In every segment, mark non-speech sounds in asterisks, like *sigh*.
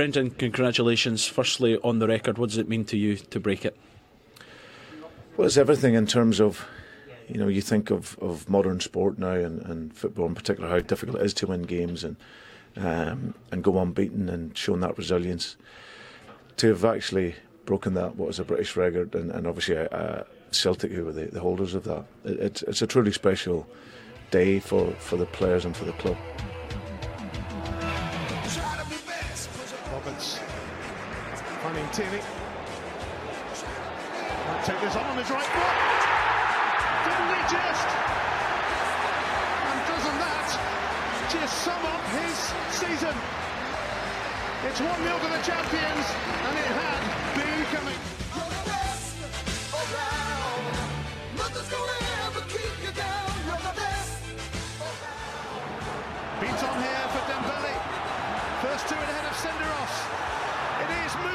Brendan, congratulations. Firstly, on the record, what does it mean to you to break it? Well, it's everything in terms of, you know, you think of, of modern sport now and, and football in particular, how difficult it is to win games and um, and go unbeaten and shown that resilience. To have actually broken that, what was a British record, and, and obviously uh, Celtic, who were the, the holders of that, it, it's, it's a truly special day for, for the players and for the club. Tierney. Might take this on on his right foot. Didn't he just? And doesn't that just sum up his season? It's 1 0 to the champions, and it had been coming.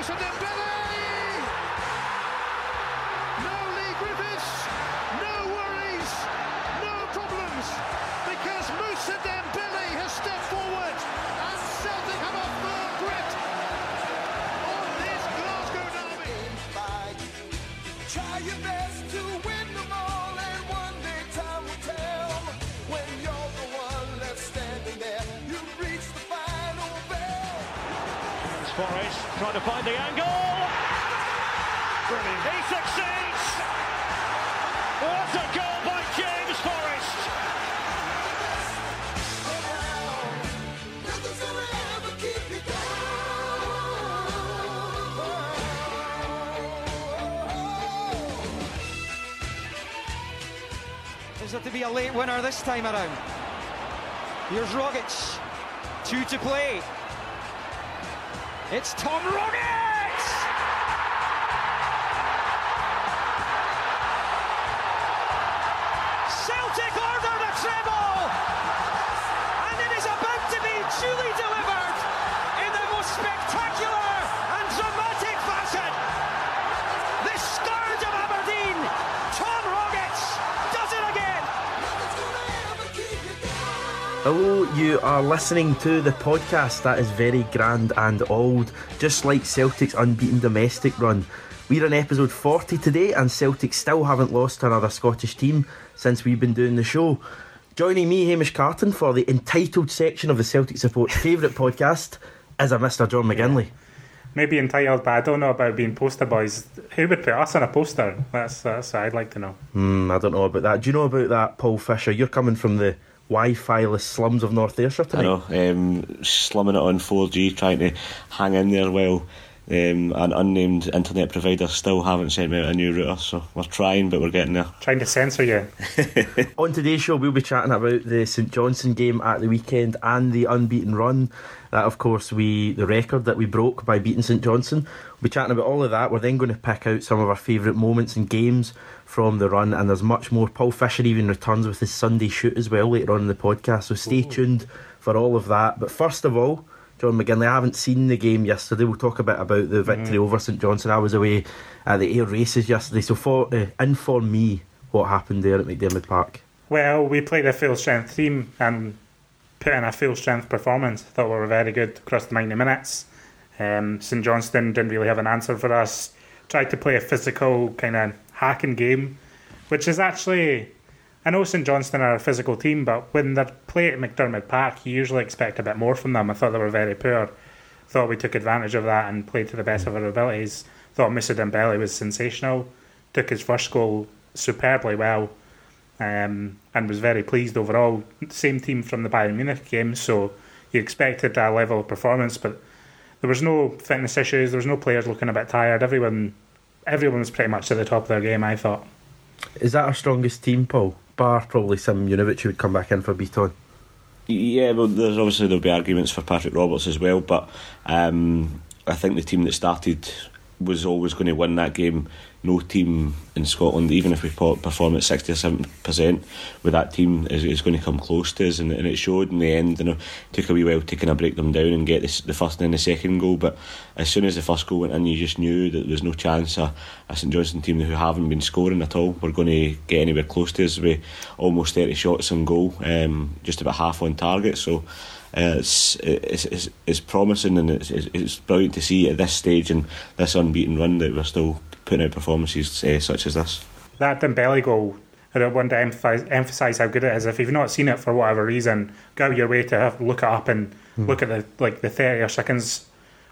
Is Musa Dembele! No Leigh Griffiths, no worries, no problems, because Musa Dembele has stepped forward and Celtic have a firm grip on this Glasgow derby. Try your best to win them all, and one day time will tell. When you're the one left standing there, you reach the final bell. Forrest trying to find the angle. Brilliant. He succeeds. What a goal by James Forrest. Nothing's gonna ever keep you down. Is there to be a late winner this time around? Here's Rogic. Two to play. It's Tom Rogic! You are listening to the podcast that is very grand and old, just like Celtic's unbeaten domestic run. We're on episode 40 today, and Celtic still haven't lost to another Scottish team since we've been doing the show. Joining me, Hamish Carton, for the entitled section of the Celtic Support's favourite *laughs* podcast is a Mr. John McGinley. Maybe entitled, but I don't know about being poster boys. Who would put us on a poster? That's that's what I'd like to know. Hmm, I don't know about that. Do you know about that, Paul Fisher? You're coming from the Wi-Fi-less slums of North Ayrshire I tonight. know, um, slumming it on 4G, trying to hang in there while um, an unnamed internet provider still haven't sent me out a new router. So we're trying, but we're getting there. Trying to censor you. *laughs* On today's show, we'll be chatting about the St Johnstone game at the weekend and the unbeaten run. That, of course, we the record that we broke by beating St Johnstone. We'll be chatting about all of that. We're then going to pick out some of our favourite moments and games from the run, and there's much more. Paul Fisher even returns with his Sunday shoot as well later on in the podcast, so stay tuned for all of that. But first of all, John McGinley, I haven't seen the game yesterday. We'll talk a bit about the victory over St Johnstone. I was away at the air races yesterday, so for, uh, inform me what happened there at McDiarmid Park. Well, we played a full strength team and put in a full strength performance. Thought we were very good across the 90 minutes. Um, St Johnstone didn't really have an answer for us. Tried to play a physical kind of hacking game, which is actually. I know St Johnstone are a physical team, but when they play at McDiarmid Park, you usually expect a bit more from them. I thought they were very poor. Thought we took advantage of that and played to the best of our abilities. Thought Musa Dembele was sensational. Took his first goal superbly well um, and was very pleased overall. Same team from the Bayern Munich game, so you expected a level of performance, but there was no fitness issues. There was no players looking a bit tired. Everyone, everyone was pretty much at the top of their game. I thought. Is that our strongest team, Paul? Bar probably Simunovic who would come back in for Bitton. Yeah, well, there's obviously there'll be arguments for Patrick Roberts as well, but um, I think the team that started was always going to win that game. No team in Scotland, even if we perform at sixty or seventy percent with that team, is, is going to come close to us, and, and it showed in the end. You know, took a wee while to kind of break them down and get this, the first and then the second goal, but as soon as the first goal went in, you just knew that there was no chance a, a St Johnstone team who haven't been scoring at all were going to get anywhere close to us with almost thirty shots on goal, um, just about half on target. So. Uh, it's, it's, it's it's promising and it's, it's it's brilliant to see at this stage and this unbeaten run that we're still putting out performances uh, such as this. That Dembele goal, I want to emphasize, emphasize how good it is. If you've not seen it for whatever reason, go out your way to have, look it up and look at the like the thirty or seconds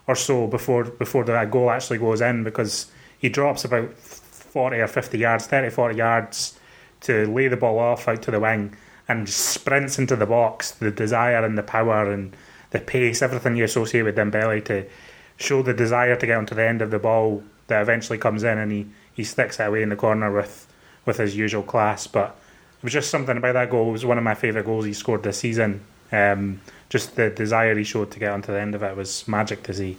or so before before the goal actually goes in because he drops about forty or fifty yards, 30, 40 yards to lay the ball off out to the wing and sprints into the box. The desire and the power and the pace, everything you associate with Dembele to show the desire to get onto the end of the ball that eventually comes in and he, he sticks it away in the corner with, with his usual class. But it was just something about that goal. It was one of my favourite goals he scored this season. Um, just the desire he showed to get onto the end of it was magic to see.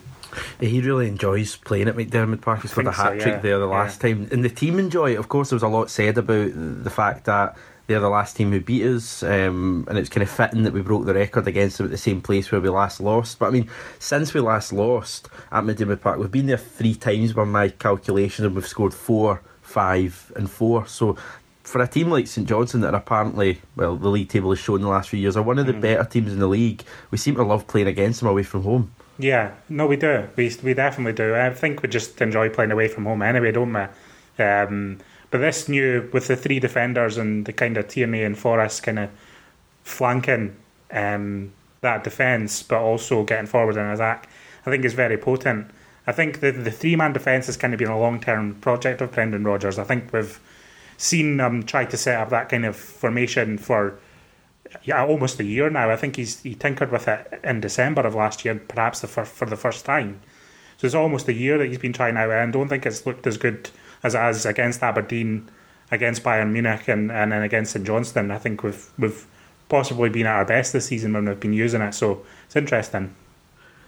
Yeah, he really enjoys playing at McDiarmid Park. He scored a think so, hat trick yeah, there the last time. And the team enjoy it. Of course, there was a lot said about the fact that they're the last team who beat us, um, and it's kind of fitting that we broke the record against them at the same place where we last lost. But I mean, since we last lost at McDiarmid Park, we've been there three times by my calculations, and we've scored four, five, and four. So for a team like St Johnstone that are apparently, well, the league table has shown the last few years, are one of the better teams in the league, we seem to love playing against them away from home. Yeah, no, we do. We we definitely do. I think we just enjoy playing away from home anyway, don't we? Um, but this new with the three defenders and the kind of Tierney and Forrest kind of flanking um, that defence, but also getting forward in attack, I think is very potent. I think the the three man defence has kind of been a long term project of Brendan Rodgers. I think we've seen him try to set up that kind of formation for yeah, almost a year now. I think he's he tinkered with it in December of last year, perhaps the for the first time. So it's almost a year that he's been trying out, and I don't think it's looked as good as it has against Aberdeen, against Bayern Munich, and, and then against St Johnstone. I think we've we've possibly been at our best this season when we've been using it. So it's interesting.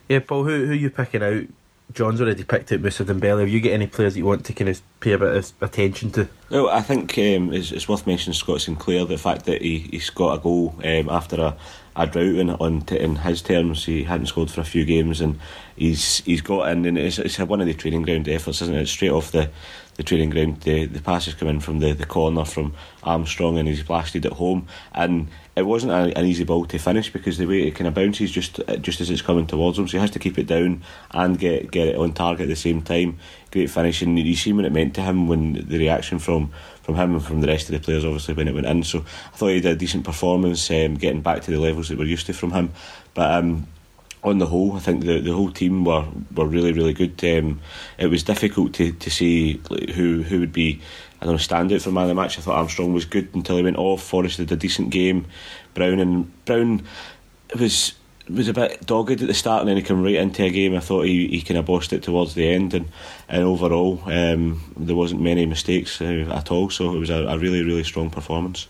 Yeah, Paul, who who are you picking out? John's already picked out Musa Dembele. Have you got any players that you want to kind of pay a bit of attention to? Well, I think um, it's, it's worth mentioning Scott Sinclair. The fact that he he's got a goal um, after a, a drought in on t- in his terms, he hadn't scored for a few games, and he's he's got in, and it's, it's one of the training ground efforts, isn't it? Straight off the, the training ground, the the passes come in from the, the corner from Armstrong, and he's blasted at home, and it wasn't a, an easy ball to finish because the way it kind of bounces just just as it's coming towards him, so he has to keep it down and get get it on target at the same time. Great finish, and you see what it meant to him when the reaction from from him and from the rest of the players, obviously when it went in. So I thought he did a decent performance, um, getting back to the levels that we're used to from him. But um, on the whole, I think the the whole team were, were really really good. Um, it was difficult to, to see who who would be I don't know standout for man of the match. I thought Armstrong was good until he went off. Forrest did a decent game. Brown and Brown was was a bit dogged at the start and then he came right into a game. I thought he, he kind of bossed it towards the end and, and overall um, there wasn't many mistakes uh, at all. So it was a, a really really strong performance.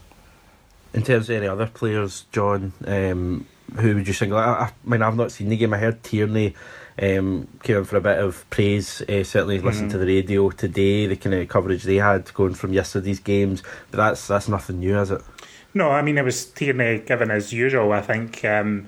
In terms of any other players, John, um, who would you single? I, I mean, I've not seen the game. I heard Tierney um, came in for a bit of praise. Uh, certainly, listened to the radio today. The kind of coverage they had going from yesterday's games, but that's that's nothing new, is it? No, I mean it was Tierney given as usual. I think um,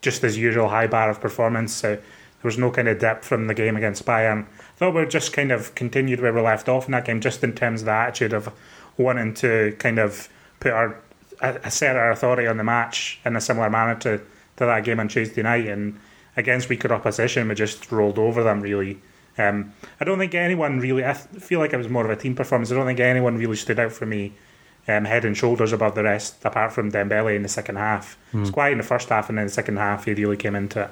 just as usual high bar of performance. So there was no kind of dip from the game against Bayern. I thought we just kind of continued where we left off in that game, just in terms of the attitude of wanting to kind of put our assert our authority on the match in a similar manner to, to that game on Tuesday night. And against weaker opposition, we just rolled over them really. Um, I don't think anyone really. I th- feel like it was more of a team performance. I don't think anyone really stood out for me um, head and shoulders above the rest, apart from Dembele in the second half. It was quiet in the first half, and then the second half he really came into it.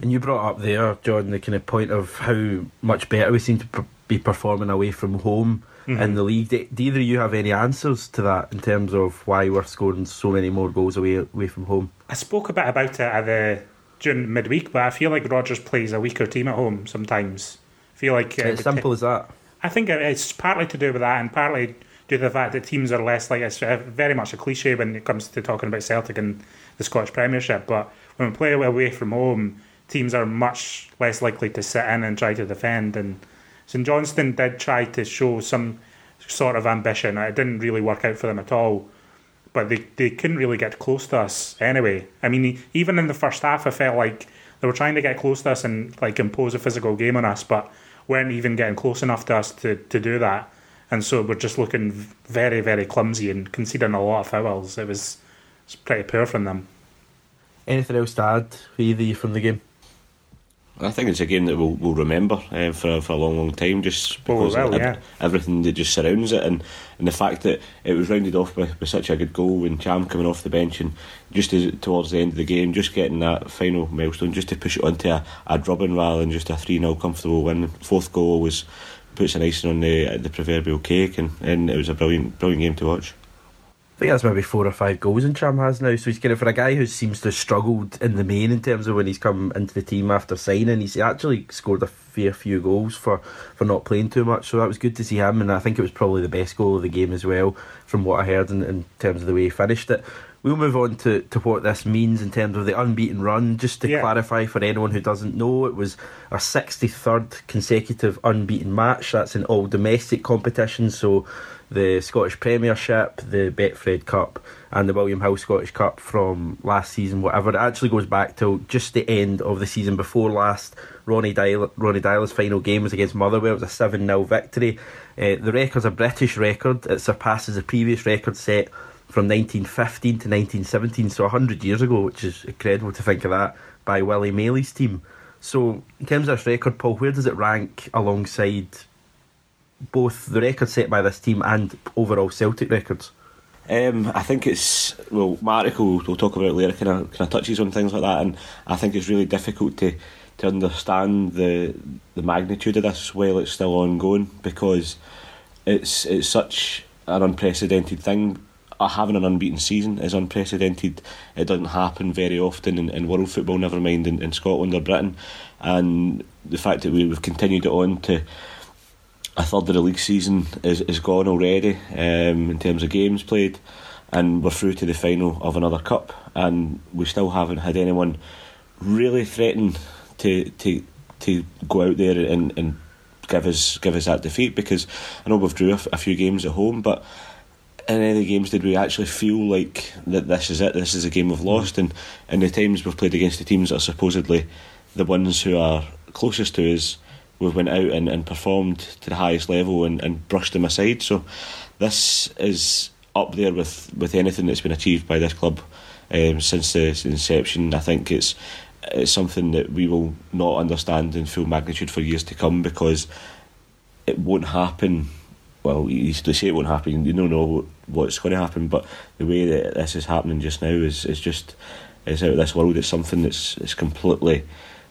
And you brought up there, Jordan, the kind of point of how much better we seem to be performing away from home in the league. Do, do either of you have any answers to that in terms of why we're scoring so many more goals away away from home? I spoke a bit about it at the during midweek, but I feel like Rodgers plays a weaker team at home sometimes. I feel like uh, It's simple as that. I think it's partly to do with that, and partly due to the fact that teams are less like it's uh, very much a cliche when it comes to talking about Celtic and the Scottish Premiership. But when we play away from home, teams are much less likely to sit in and try to defend. And St Johnstone did try to show some sort of ambition. It didn't really work out for them at all. But they, they couldn't really get close to us anyway. I mean, even in the first half, I felt like they were trying to get close to us and like impose a physical game on us, but weren't even getting close enough to us to, to do that. And so we're just looking very, very clumsy and conceding a lot of fouls. It was, it was pretty poor from them. Anything else to add either from the game? I think it's a game that we'll, we'll remember uh, for, for a long, long time just Oh, because well, of yeah. everything that just surrounds it and, and the fact that it was rounded off with, with such a good goal and Ntcham coming off the bench and just as, towards the end of the game, just getting that final milestone just to push it onto a, a drubbing rather than just a 3 0 comfortable win. Fourth goal was puts an icing on the the proverbial cake and, and it was a brilliant brilliant game to watch. I think that's maybe four or five goals in Ntcham has now. So he's kind of for a guy who seems to have struggled in the main in terms of when he's come into the team after signing. He's actually scored a fair few goals for, for not playing too much. So that was good to see him, and I think it was probably the best goal of the game as well, from what I heard in, in terms of the way he finished it. We'll move on to, to what this means in terms of the unbeaten run. Just to Yeah. clarify for anyone who doesn't know, it was our 63rd consecutive unbeaten match. That's in all domestic competitions, so the Scottish Premiership, the Betfred Cup, and the William Hill Scottish Cup from last season, whatever. It actually goes back till just the end of the season before last. Ronnie Dial- Ronny Deila's final game was against Motherwell. It was a 7 0 victory. Uh, the record's a British record. It surpasses the previous record set from 1915 to 1917, so 100 years ago, which is incredible to think of that, by Willie Maley's team. So, in terms of this record, Paul, where does it rank alongside both the record set by this team and overall Celtic records? Um, I think it's well, Marek will, will talk about later. Kind of, kind of touches on things like that, and I think it's really difficult to to understand the the magnitude of this while it's still ongoing because it's it's such an unprecedented thing. Uh, having an unbeaten season is unprecedented. It doesn't happen very often in, in world football, never mind in, in Scotland or Britain. And the fact that we, we've continued it on to a third of the league season is, is gone already um, in terms of games played, and we're through to the final of another cup, and we still haven't had anyone really threaten to to to go out there and, and give us give us that defeat because I know we've drew a, few games at home, but in any games did we actually feel like that this is it, this is a game we've lost, and in the times we've played against the teams that are supposedly the ones who are closest to us, we've went out and, and performed to the highest level and, and brushed them aside. So this is up there with, with anything that's been achieved by this club um, since the inception. I think it's it's something that we will not understand in full magnitude for years to come because it won't happen. Well, you used to say it won't happen. You don't know what's going to happen, but the way that this is happening just now is is just it's out of this world. It's something that's it's completely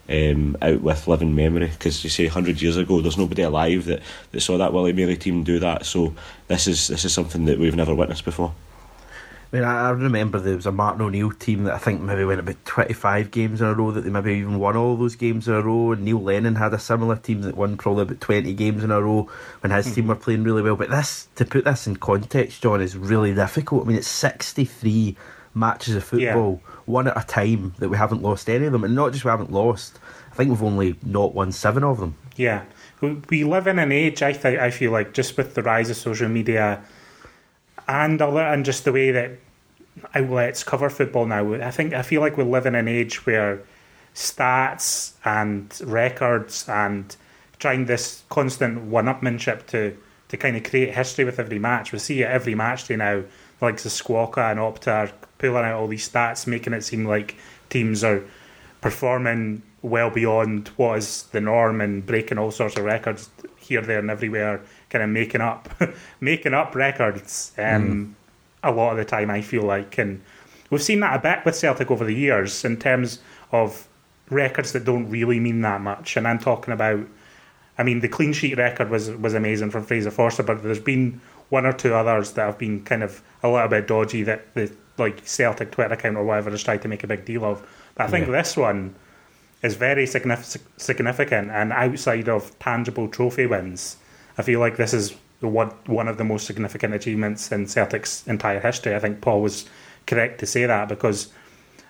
um, out with living memory. Because you say hundred years ago, there's nobody alive that, that saw that Willie Maley team do that. So this is this is something that we've never witnessed before. I mean, I I remember there was a Martin O'Neill team that I think maybe went about 25 games in a row, that they maybe even won all those games in a row. And Neil Lennon had a similar team that won probably about 20 games in a row when his team were playing really well. But this, to put this in context, John, is really difficult. I mean, it's 63 matches of football, one at a time, that we haven't lost any of them. And not just we haven't lost, I think we've only not won seven of them. Yeah, we, live in an age. I think I feel like just with the rise of social media and and just the way that outlets cover football now. I think I feel like we live in an age where stats and records and trying this constant one-upmanship to to kind of create history with every match. We see it every match day now. like The Squawka and Opta pulling out all these stats, making it seem like teams are performing well beyond what is the norm and breaking all sorts of records here, there, and everywhere. Kind of making up, *laughs* making up records. Um, A lot of the time, I feel like, and we've seen that a bit with Celtic over the years in terms of records that don't really mean that much. And I'm talking about I mean, the clean sheet record was was amazing from Fraser Forster, but there's been one or two others that have been kind of a little bit dodgy that the like Celtic Twitter account or whatever has tried to make a big deal of. But I think this one is very significant, and outside of tangible trophy wins, I feel like this is one one of the most significant achievements in Celtic's entire history. I think Paul was correct to say that because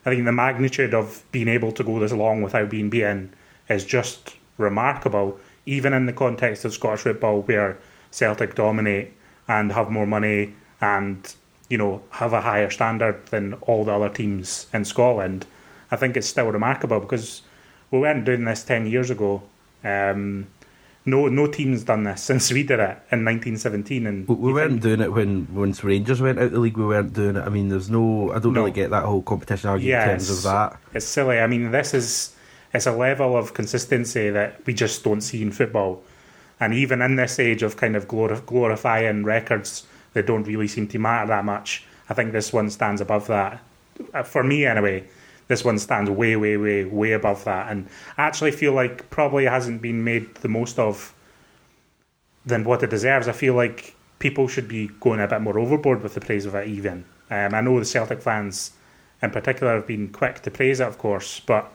I think the magnitude of being able to go this long without being beaten is just remarkable, even in the context of Scottish football where Celtic dominate and have more money and you know have a higher standard than all the other teams in Scotland. I think it's still remarkable because we weren't doing this ten years ago. Um, no no team's done this *laughs* since we did it in 1917, and We, we weren't think- doing it when once Rangers went out of the league. We weren't doing it. I mean, there's no. I don't No. really get that whole competition argument Yeah, in terms of that. It's silly. I mean, this is it's a level of consistency that we just don't see in football. And even in this age of kind of glor- glorifying records that don't really seem to matter that much, I think this one stands above that. Uh, For me, anyway, this one stands way, way, way, way above that. And I actually feel like probably hasn't been made the most of than what it deserves. I feel like people should be going a bit more overboard with the praise of it, even. Um, I know the Celtic fans in particular have been quick to praise it, of course, but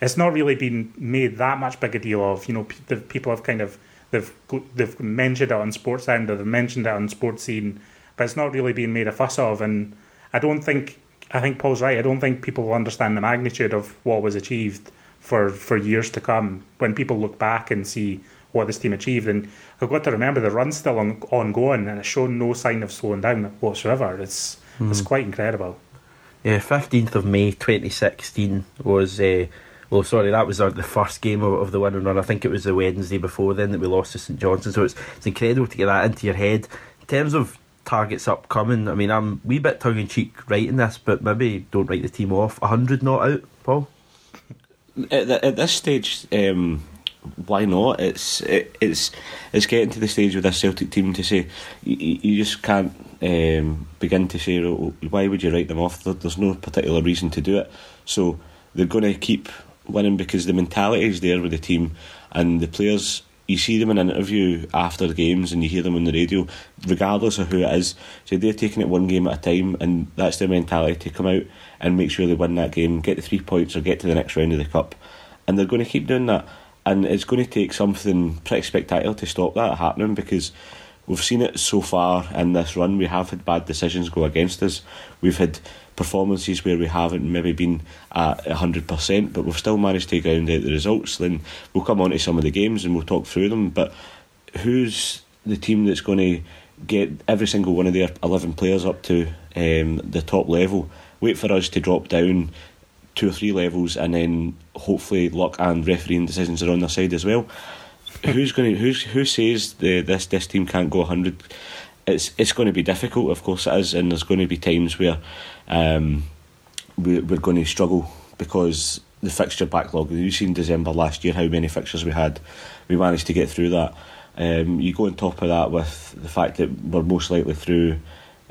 it's not really been made that much big a deal of. You know, the people have kind of they've they've mentioned it on Sportsound or they've mentioned it on Sportscene, but it's not really been made a fuss of. And I don't think I think Paul's right. I don't think people will understand the magnitude of what was achieved for for years to come when people look back and see what this team achieved. And I've got to remember the run's still on, ongoing and it's shown no sign of slowing down whatsoever. It's it's quite incredible. Yeah, fifteenth of May, twenty sixteen was. Uh, well, sorry, that was uh, the first game of, the winning run. I think it was the Wednesday before then that we lost to St Johnstone. So it's it's incredible to get that into your head. In terms of targets upcoming, I mean, I'm a wee bit tongue in cheek writing this, but maybe don't write the team off. hundred not out, Paul. at, th- at this stage, um, why not? It's it, it's it's getting to the stage with this Celtic team to say you, you just can't um, begin to say "Oh, why would you write them off? There's no particular reason to do it. So they're going to keep winning because the mentality is there with the team and the players. You see them in an interview after games and you hear them on the radio, regardless of who it is. So they're taking it one game at a time, and that's their mentality to come out and make sure they win that game, get the three points, or get to the next round of the cup. And they're going to keep doing that. And it's going to take something pretty spectacular to stop that happening because we've seen it so far in this run. We have had bad decisions go against us. We've had performances where we haven't maybe been at 100%, but we've still managed to ground out the results. Then we'll come on to some of the games and we'll talk through them. But who's the team that's going to get every single one of their 11 players up to um, the top level? Wait for us to drop down two or three levels, and then hopefully luck and refereeing decisions are on their side as well. who's going to who's who says the, this this team can't go hundred? It's it's going to be difficult, of course it is, and there's going to be times where um, we, we're going to struggle because the fixture backlog. You've seen December last year how many fixtures we had. We managed to get through that. Um, you go on top of that with the fact that we're most likely through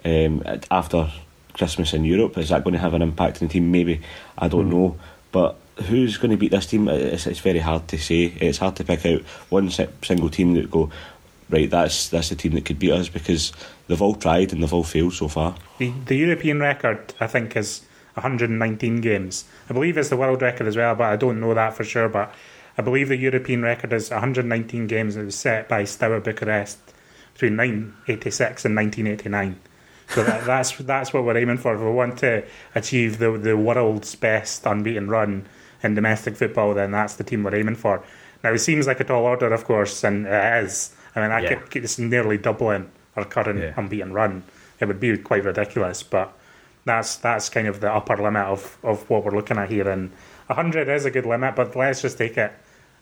um, after Christmas in Europe. Is that going to have an impact on the team? Maybe I don't know, but. Who's going to beat this team? It's, it's very hard to say. It's hard to pick out one single team that go right. That's that's the team that could beat us because they've all tried and they've all failed so far. The, the European record, I think, is 119 games. I believe it's the world record as well, but I don't know that for sure. But I believe the European record is 119 games and it was set by Steaua Bucharest between 1986 and 1989. So that, *laughs* that's that's what we're aiming for. If we want to achieve the the world's best unbeaten run in domestic football, then that's the team we're aiming for. Now it seems like a tall order, of course, and it is. I mean, I Yeah. could, it's nearly doubling our current Yeah. unbeaten run. It would be quite ridiculous, but that's that's kind of the upper limit of, of what we're looking at here. And 100 is a good limit, but let's just take it.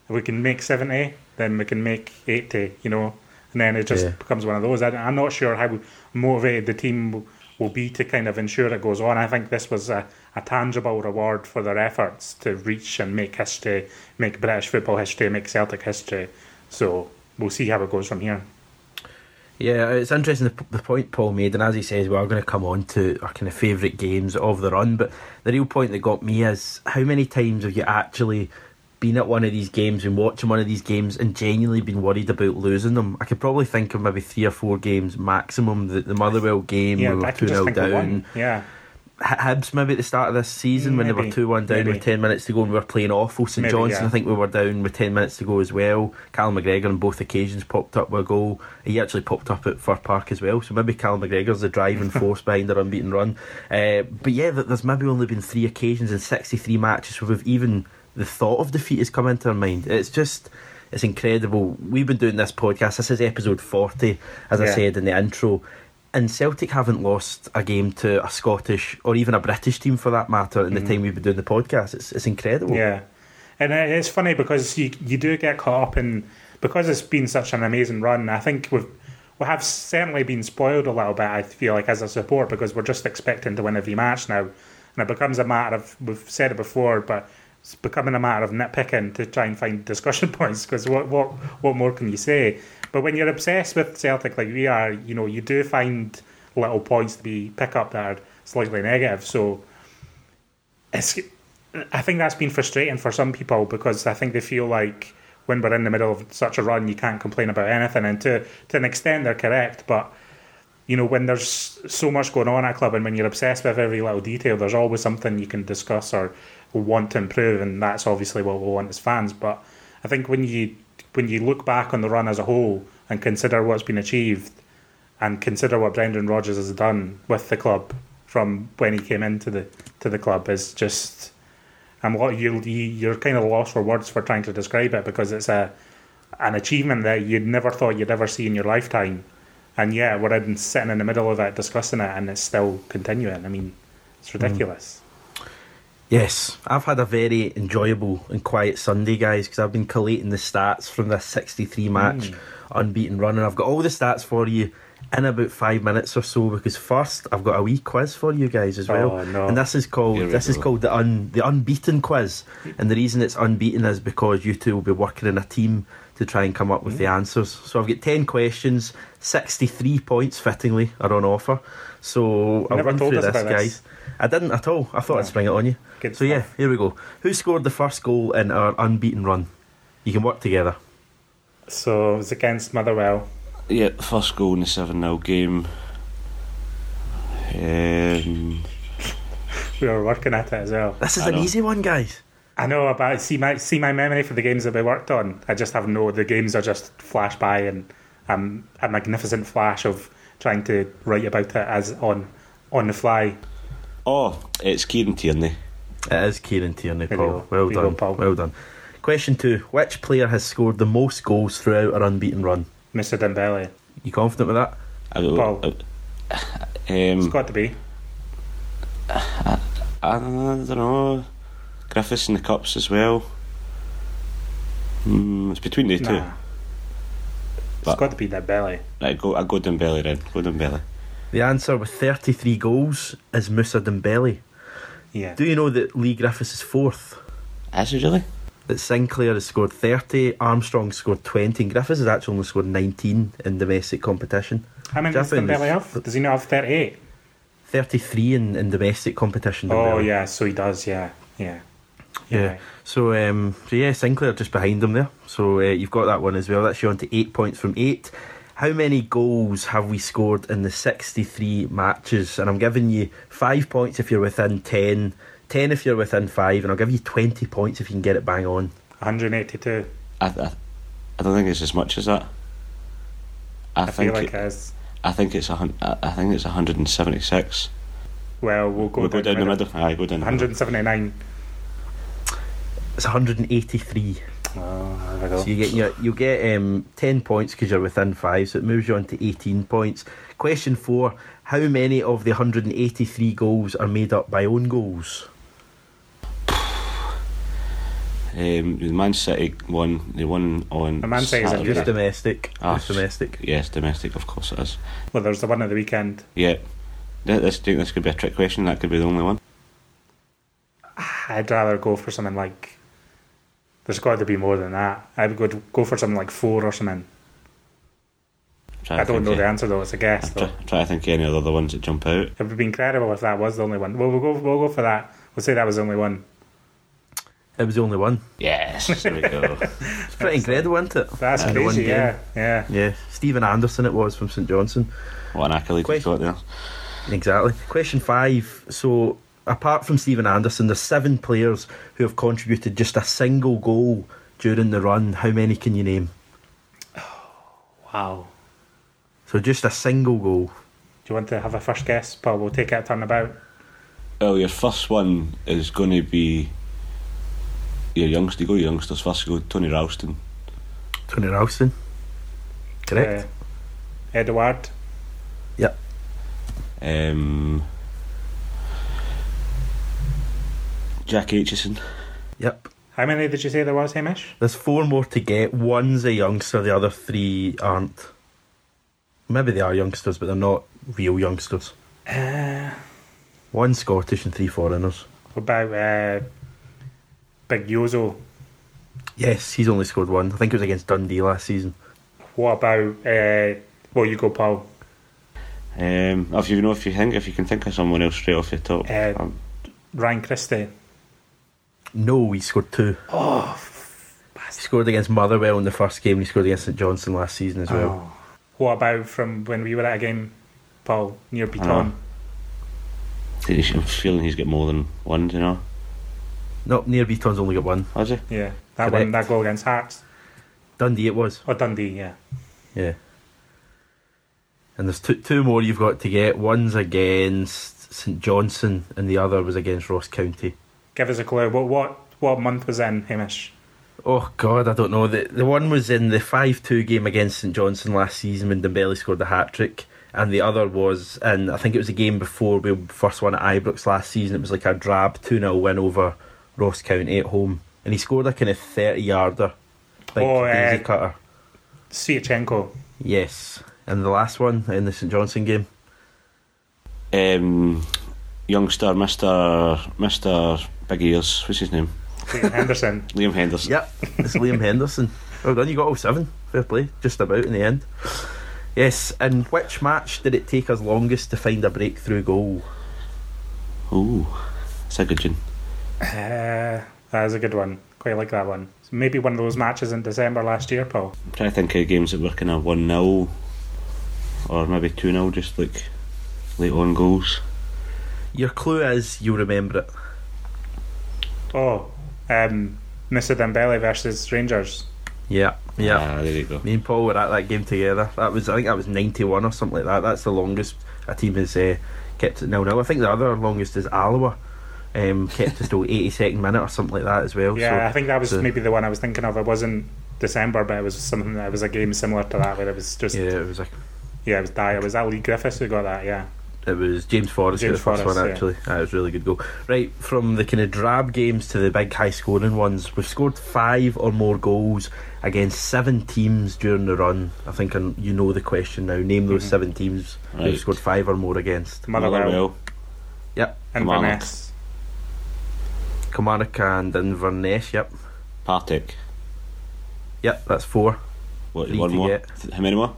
If we can make 70, then we can make 80, you know, and then it just Yeah. becomes one of those. I, I'm not sure how motivated the team will- will be to kind of ensure it goes on. I think this was a, a tangible reward for their efforts to reach and make history, make British football history, make Celtic history. So we'll see how it goes from here. Yeah, it's interesting the, the point Paul made, and as he says, we are going to come on to our kind of favourite games of the run. But the real point that got me is how many times have you actually been at one of these games and watching one of these games and genuinely been worried about losing them? I could probably think of maybe three or four games maximum. The, the Motherwell game, Yeah, we were 2 can 0 down. Yeah. Hibs maybe at the start of this season when they were 2 1 down maybe. with 10 minutes to go and we were playing awful. St Maybe, Johnson, yeah. I think we were down with 10 minutes to go as well. Callum McGregor on both occasions popped up with a goal. He actually popped up at Fir Park as well. So maybe Callum McGregor's the driving *laughs* force behind their unbeaten run. Uh, but yeah, th- there's maybe only been three occasions in 63 matches where we've even the thought of defeat has come into our mind. It's just. It's incredible. We've been doing this podcast. This is episode 40, as I said in the intro. And Celtic haven't lost a game to a Scottish or even a British team for that matter in the time we've been doing the podcast. It's, it's incredible. Mm. Yeah, and it's funny because you you do get caught up in because it's been such an amazing run, I think we've we have certainly been spoiled a little bit. I feel like as a support because we're just expecting to win every match now, and it becomes a matter of we've said it before, but it's becoming a matter of nitpicking to try and find discussion *laughs* points because what what what more can you say? But when you're obsessed with Celtic like we are, you know, you do find little points to be pick up that are slightly negative. So it's, I think that's been frustrating for some people because I think they feel like when we're in the middle of such a run, you can't complain about anything. And to to an extent, they're correct. But you know, when there's so much going on at a club, and when you're obsessed with every little detail, there's always something you can discuss or want to improve, and that's obviously what we want as fans. But I think when you when you look back on the run as a whole and consider what's been achieved, and consider what Brendan Rodgers has done with the club from when he came into the to the club, is just I'm what you you're kind of lost for words for trying to describe it because it's a an achievement that you'd never thought you'd ever see in your lifetime, and yeah, we're in, sitting in the middle of it discussing it, and it's still continuing. I mean, it's mm. ridiculous. Yes, I've had a very enjoyable and quiet Sunday, guys, because I've been collating the stats from this 63 match hmm. unbeaten run, and I've got all the stats for you in about five minutes or so. Because first, I've got a wee quiz for you guys as well, Oh, no. and this is called Here this is go. called the un the unbeaten quiz, and the reason it's unbeaten is because you two will be working in a team to try and come up with the hmm. answers. So I've got ten questions, 63 points fittingly are on offer. So I'll never run told through this, about this. guys. I didn't at all. I thought I'd spring it on you. Good so yeah, here we go. Who scored the first goal in our unbeaten run? You can work together. So it was against Motherwell. Yeah, first goal in the 7 0 game. Um, We were working at it as well. This is I an know. easy one, guys. I know, but see my see my memory for the games that we worked on. I just have no. The games are just flash by, and um, a magnificent flash of trying to write about it as on on the fly. oh, it's Kieran Tierney. It is Kieran Tierney, Paul. go. Well There done. go, Paul. Well done. Question two: Which player has scored the most goals throughout our unbeaten run? Mr. Dembele. You confident with that? I don't, Paul. uh, It's um, got to be. I don't know. Griffiths in the cups as well. Mm, it's between the two. Nah. It's But- got to be Dembele. Right, go. I go Dembele then. Go Dembele. The answer with 33 goals is Musa Dembele. Yeah. Do you know that Leigh Griffiths is fourth? Is it really? That Sinclair has scored 30, Armstrong scored 20, and Griffiths has actually only scored 19 in domestic competition. How many does Jeffrey Dembele have? Does he not have thirty eight? 33 in, in domestic competition. Oh Dembele. yeah, so he does. Yeah, yeah, Yeah. right. So, um, so yeah, Sinclair just behind him there. So uh, you've got that one as well. That's you on to eight points from eight. How many goals have we scored in the 63 matches? And I'm giving you five points if you're within 10, 10 if you're within five, and I'll give you 20 points if you can get it bang on. 182. I, I, I don't think it's as much as that. I, I think feel like it, it is. I think it's a hun- I I think it's 176. Well, we'll go, we'll go down the middle. Aye, go down the middle. 179. It's 183. Oh, there we go. So you get your, you'll get um, 10 points because you're within five, so it moves you on to 18 points. Question four How many of the 183 goals are made up by own goals? Um, the Man City one, the one on The Man City's Saturday. Okay. Just domestic. Ah, just domestic. Yes, domestic, of course it is. Well, there's the one at the weekend. Yeah, Th- this think this could be a trick question. That could be the only one. I'd rather go for something like. There's got to be more than that. I would go, go for something like four or something. I don't think know of- the answer though. It's a guess Try, though. try to think of any other ones that jump out. It would be incredible if that was the only one. Well, we'll go. We'll go for that. We'll say that was the only one. It was the only one. Yes, there we go. *laughs* It's pretty incredible, isn't it? That's In the one crazy. game. Yeah, yeah. Yeah, Stephen Anderson it was from St Johnstone. what an accolade he's got there. Exactly. Question five. So, apart from Stephen Anderson, there's seven players who have contributed just a single goal during the run. How many can you name? *sighs* Wow. So, just a single goal. Do you want to have a first guess, Paul? We'll take it a turn about. Well, your first one is going to be your youngster. You go your youngsters first. You go Tony Ralston. Tony Ralston. Correct. Uh, Edouard. Yep. Um, Jack Aitchison. Yep. How many did you say there was, Hamish? There's four more to get. One's a youngster, the other three aren't. Maybe they are youngsters, but they're not real youngsters. Uh, One Scottish and three foreigners. what about uh, Big Jozo? Yes, he's only scored one. I think it was against Dundee last season. What about, uh, well, you go, Paul. Um, if you know, if you think, if you can think of someone else straight off the top, Uh, um, Ryan Christie. No, he scored two. Oh, He scored against Motherwell in the first game. He scored against St Johnstone last season as well. Oh. What about from when we were at a game, Paul, Nir Bitton? I'm feeling he's got more than one. do You know, No, Nir Bitton's only got one. has he? Yeah, that Correct. one, that goal against Hearts. Dundee it was. Or Dundee, yeah. Yeah. And there's two, two more you've got to get. One's against St Johnstone, and the other was against Ross County. Give us a clue. What what what month was in, Hamish? Oh God, I don't know. The the one was in the five two game against St Johnstone last season when Dembele scored the hat trick, and the other was and I think it was a game before we first won at Ibrox last season. It was like a drab two 0 win over Ross County at home, and he scored a kind of thirty yarder, big Oh, daisy uh, cutter. Sviatchenko. Yes, and the last one in the St Johnstone game. Um, youngster, Mister Mister Big Ears. What's his name? Liam Henderson. *laughs* Liam Henderson. Yep, it's Liam Henderson. Well done, you got all seven. Fair play, just about in the end. Yes, and which match did it take us longest to find a breakthrough goal? Ooh, that's a good one. Uh, that is a good one. Quite like that one. Maybe one of those matches in December last year, Paul. I'm trying to think of games that were kind of one 0 or maybe two 0 just like late on goals. Your clue is you'll remember it. Oh, um, Mr. Dembele versus Rangers. Yeah, yeah. Ah, there you go. Me and Paul were at that game together. That was, I think, that was ninety-one or something like that. That's the longest a team has uh, kept it nil nil. I think the other longest is Alloa. Um, kept us till *laughs* eighty-second minute or something like that as well. Yeah, so, I think that was so- maybe the one I was thinking of. It wasn't December, but it was something that was a game similar to that where it was just Yeah, yeah, it was like yeah, it was die. It was that Leigh Griffiths who got that. Yeah, It was James Forrest James the first Forrest, one yeah. actually. That was a really good goal. Right, from the kind of drab games to the big high scoring ones, we've scored five or more goals against seven teams during the run. I think you know the question now. Name those Mhm. seven teams we've scored five or more against. Motherwell, Motherwell. Yep, Inverness, Kilmarnock and Inverness. Yep, Partick. yep, that's four. What? Three one more. get. How many more?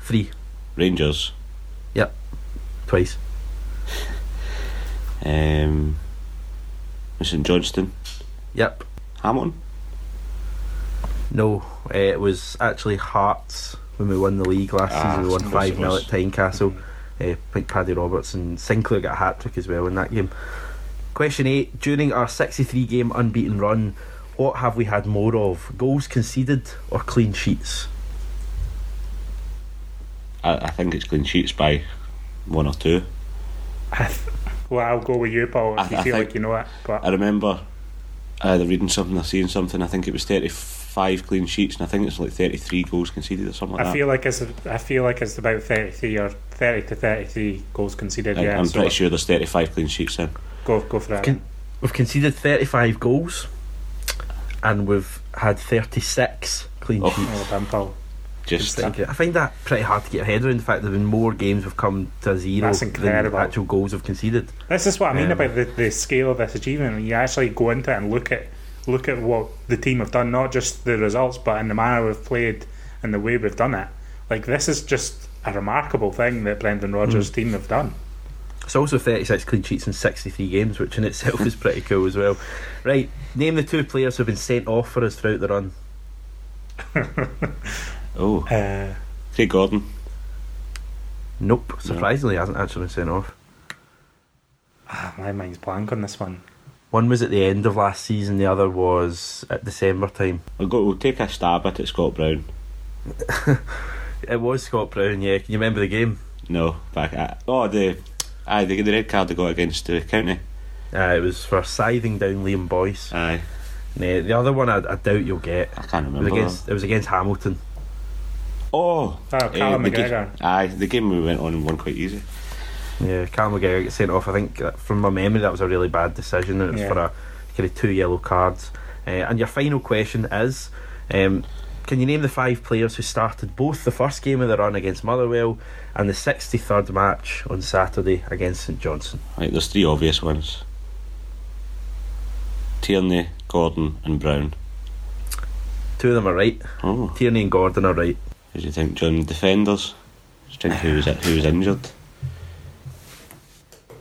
Three, Rangers. Twice. Um, St Johnstone. Yep. Hamilton. No, uh, it was actually Hearts when we won the league last Ah, season. We won of course it 5 0 at Tynecastle. Uh, I think Paddy Roberts and Sinclair got a hat trick as well in that game. Question 8 During our 63 game unbeaten run, what have we had more of? Goals conceded or clean sheets? I, I think it's clean sheets by one or two. I th- well, I'll go with you, Paul, if I- you I feel think- like you know it. But I remember either reading something or seeing something. I think it was thirty-five clean sheets, and I think it's like thirty-three goals conceded or something like I that. feel like it's I feel like it's about thirty three or thirty to thirty three goals conceded. I, yeah, I'm so pretty sure there's thirty-five clean sheets then. Go go for that. Can- We've conceded 35 goals and we've had 36 clean Oh. sheets. oh, damn, Paul. Just I find that pretty hard to get your head around the fact there have been more games have come to zero That's than actual goals have conceded. This is what I mean Um, about the, the scale of this achievement. When you actually go into it and look at look at what the team have done, not just the results, but in the manner we've played and the way we've done it. Like this is just a remarkable thing that Brendan Rodgers' team have done. It's also 36 clean sheets in 63 games, which in itself is pretty cool as well. Right, name the two players who've been sent off for us throughout the run. *laughs* oh, Uh, Craig Gordon. Nope, surprisingly, hasn't actually been sent off. ah, my mind's blank on this one. One was at the end of last season, the other was at December time. We'll go. We'll take a stab at it. Scott Brown. *laughs* It was Scott Brown, yeah. Can you remember the game? No, back at oh the, aye the the red card they got against the county. Uh, it was for scything down Liam Boyce. Aye, Nah, the other one I, I doubt you'll get. I can't It was remember. against it was against Hamilton. Oh, Oh, Callum the ga- McGregor. aye, the game we went on and won quite easy. Yeah, Cal McGregor got sent off. I think uh, from my memory that was a really bad decision. and It was Yeah. for a kind of two yellow cards. Uh, and your final question is um, Can you name the five players who started both the first game of the run against Motherwell and the 63rd match on Saturday against St Johnstone? Right, there's three obvious ones Tierney, Gordon, and Brown. Two of them are right. Oh, Tierney and Gordon are right. Who do you think, John? Defenders? Do you think who was, who was injured?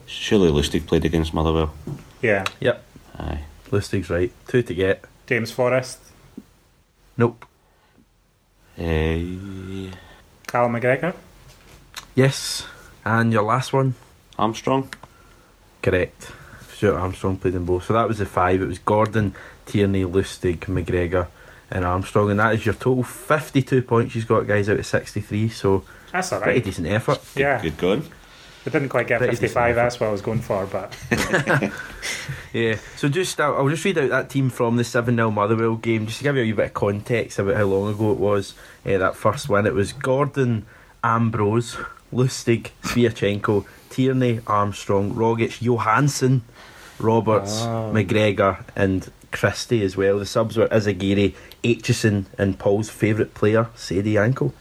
Surely Lustig played against Motherwell. Yeah, Yep, Aye. Lustig's right. Two to get. James Forrest, Nope. Uh, Cal McGregor. Yes. And your last one? Armstrong? Correct. Stuart Armstrong played in both. So that was the five. It was Gordon, Tierney, Lustig, McGregor, and Armstrong. And that is your total 52 points you've got, guys, out of 63. So That's all pretty right. decent effort. Yeah, Good going. I didn't quite get Pretty 55. That's what I was going for, but *laughs* Yeah. So just uh, I'll just read out that team from the 7 0 Motherwell game, just to give you a wee bit of context about how long ago it was. Uh, that first win. It was Gordon, Ambrose, Lustig, Sviatchenko, Tierney, Armstrong, Rogic, Johansen, Roberts, Oh. McGregor, and Christie as well. The subs were Izaguirre, Aitchison, and Paul's favourite player, Saidy Janko,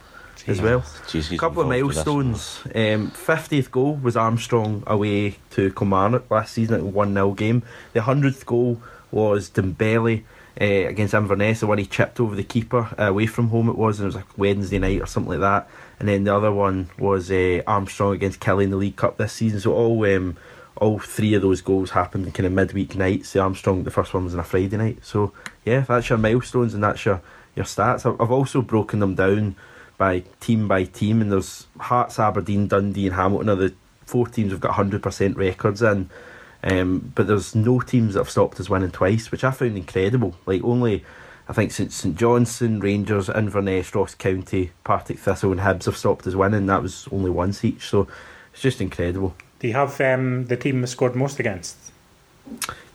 as well. Jeez, A couple of involved with this milestones. Um, 50th goal was Armstrong away to Kilmarnock last season at 1 0 game. The 100th goal was Dembele uh, against Inverness, the one he chipped over the keeper uh, away from home, it was, and it was like Wednesday night or something like that. And then the other one was uh, Armstrong against Killie in the League Cup this season. So all um, all three of those goals happened in kind of midweek nights. The Armstrong, the first one was on a Friday night. So yeah, that's your milestones and that's your, your stats. I've, also broken them down by team by team, and there's Hearts, Aberdeen, Dundee, and Hamilton are the four teams have got 100% records in. Um, but there's no teams that have stopped us winning twice, which I found incredible. Like only, I think since St Johnstone, Rangers, Inverness, Ross County, Partick Thistle, and Hibs have stopped us winning. That was only once each, so it's just incredible. Do you have um, the team scored most against?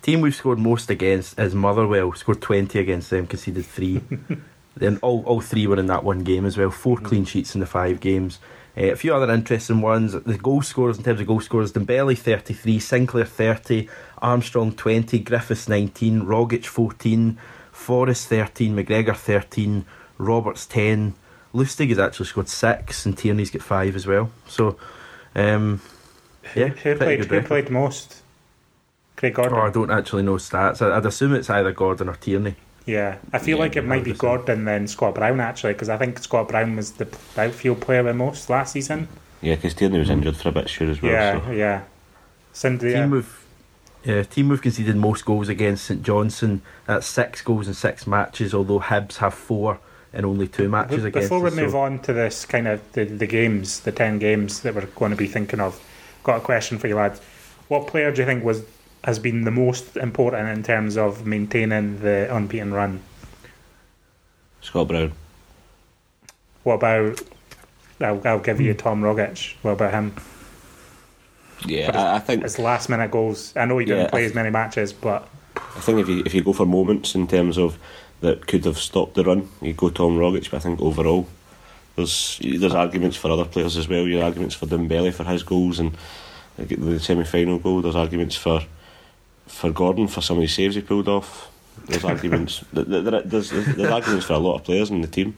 Team we've scored most against is Motherwell. Scored 20 against them, conceded three. *laughs* then all, all three were in that one game as well. Four clean sheets in the five games. Uh, a few other interesting ones. The goal scorers, in terms of goal scorers, Dembele 33, Sinclair 30, Armstrong 20, Griffiths 19, Rogic 14, Forrest 13, McGregor 13, Roberts 10. Lustig has actually scored six, and Tierney's got five as well. So, um, yeah, who pretty played? Who played most? Craig Gordon. Oh, I don't actually know stats. I- I'd assume it's either Gordon or Tierney. Yeah, I feel Yeah, like it might be 100%. Gordon then Scott Brown actually, because I think Scott Brown was the outfield player with most last season. Yeah, because Tierney was injured for a bit, sure, as well. yeah, so. yeah. Cindy, yeah. Team uh, we've yeah, team we've conceded most goals against St Johnstone. That's six goals in six matches, although Hibs have four in only two matches Be- against Before we us, so- move on to this kind of the, the games, the ten games that we're going to be thinking of, got a question for you lads. What player do you think was has been the most important in terms of maintaining the unbeaten run? Scott Brown. What about? I'll, I'll give you hmm. Tom Rogic. What about him? Yeah, But I, I think His last minute goals. I know he didn't Yeah, play I as many matches, but I think if you if you go for moments in terms of that could have stopped the run, you go Tom Rogic. But I think overall, there's there's arguments for other players as well. You have arguments for Dembele for his goals and the semi final goal. There's arguments for for Gordon for some of the saves he pulled off. There's arguments. *laughs* th- th- there- There's, there's arguments for a lot of players in the team.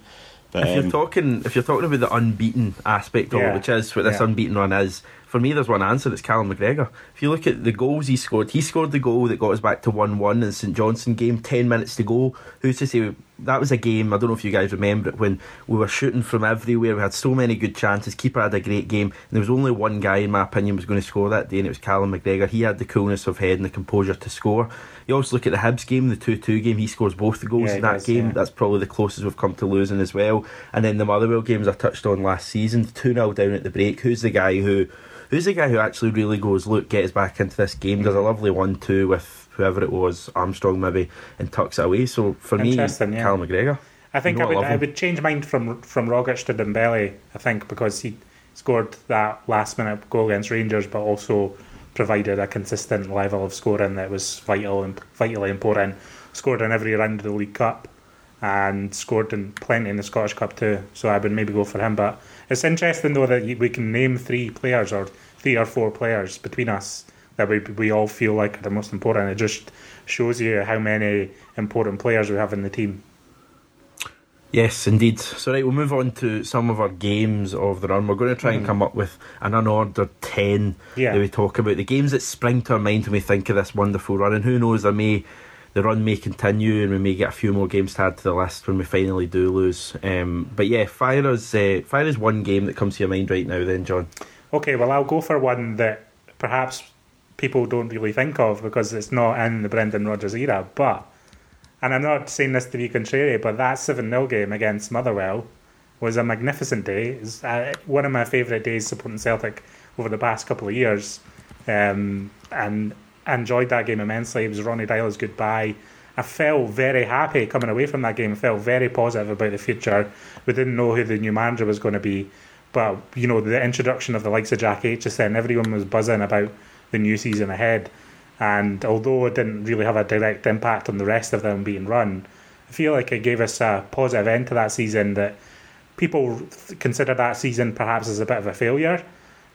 But If you're um, talking, if you're talking about the unbeaten aspect of Yeah. it, which is what this Yeah. unbeaten run is, for me, there's one answer. It's Callum McGregor. If you look at the goals he scored, he scored the goal that got us back to one-one in the St Johnstone game. Ten minutes to go. Who's to say that was a game? I don't know if you guys remember it when we were shooting from everywhere. We had so many good chances. Keeper had a great game. And there was only one guy, in my opinion, was going to score that day, and it was Callum McGregor. He had the coolness of head and the composure to score. You also look at the Hibs game, the two-two game. He scores both the goals Yeah, in that does, game. yeah. That's probably the closest we've come to losing as well. And then the Motherwell games I touched on last season, 2 0 down at the break. Who's the guy who who's the guy who actually really goes, look, get us back into this game, does a lovely 1 2 with whoever it was, Armstrong maybe, and tucks it away. So for me, yeah. Callum McGregor. I think You know I would love I would change mine from from Rogic to Dembele. I think because he scored that last minute goal against Rangers, but also provided a consistent level of scoring that was vital and vitally important. Scored in every round of the League Cup and scored in plenty in the Scottish Cup too. So I would maybe go for him. But it's interesting though that we can name three players or three or four players between us that we we all feel like are the most important. It just shows you how many important players we have in the team. Yes, indeed. So, right, we'll move on to some of our games of the run. We're going to try and come up with an unordered 10 Yeah. that we talk about. The games that spring to our mind when we think of this wonderful run. And who knows, there may, the run may continue and we may get a few more games to add to the list when we finally do lose. Um, but yeah, fire us, uh, fire is one game that comes to your mind right now, then, John. Okay, well, I'll go for one that perhaps people don't really think of because it's not in the Brendan Rodgers era. But, and I'm not saying this to be contrary, but that 7 0 game against Motherwell was a magnificent day. It's uh, one of my favourite days supporting Celtic over the past couple of years. Um, and enjoyed that game immensely. It was Ronny Deila's goodbye. I felt very happy coming away from that game. I felt very positive about the future. We didn't know who the new manager was going to be. But, you know, the introduction of the likes of Jack Aitchison, everyone was buzzing about the new season ahead. And although it didn't really have a direct impact on the rest of them being run, I feel like it gave us a positive end to that season that people consider that season perhaps as a bit of a failure,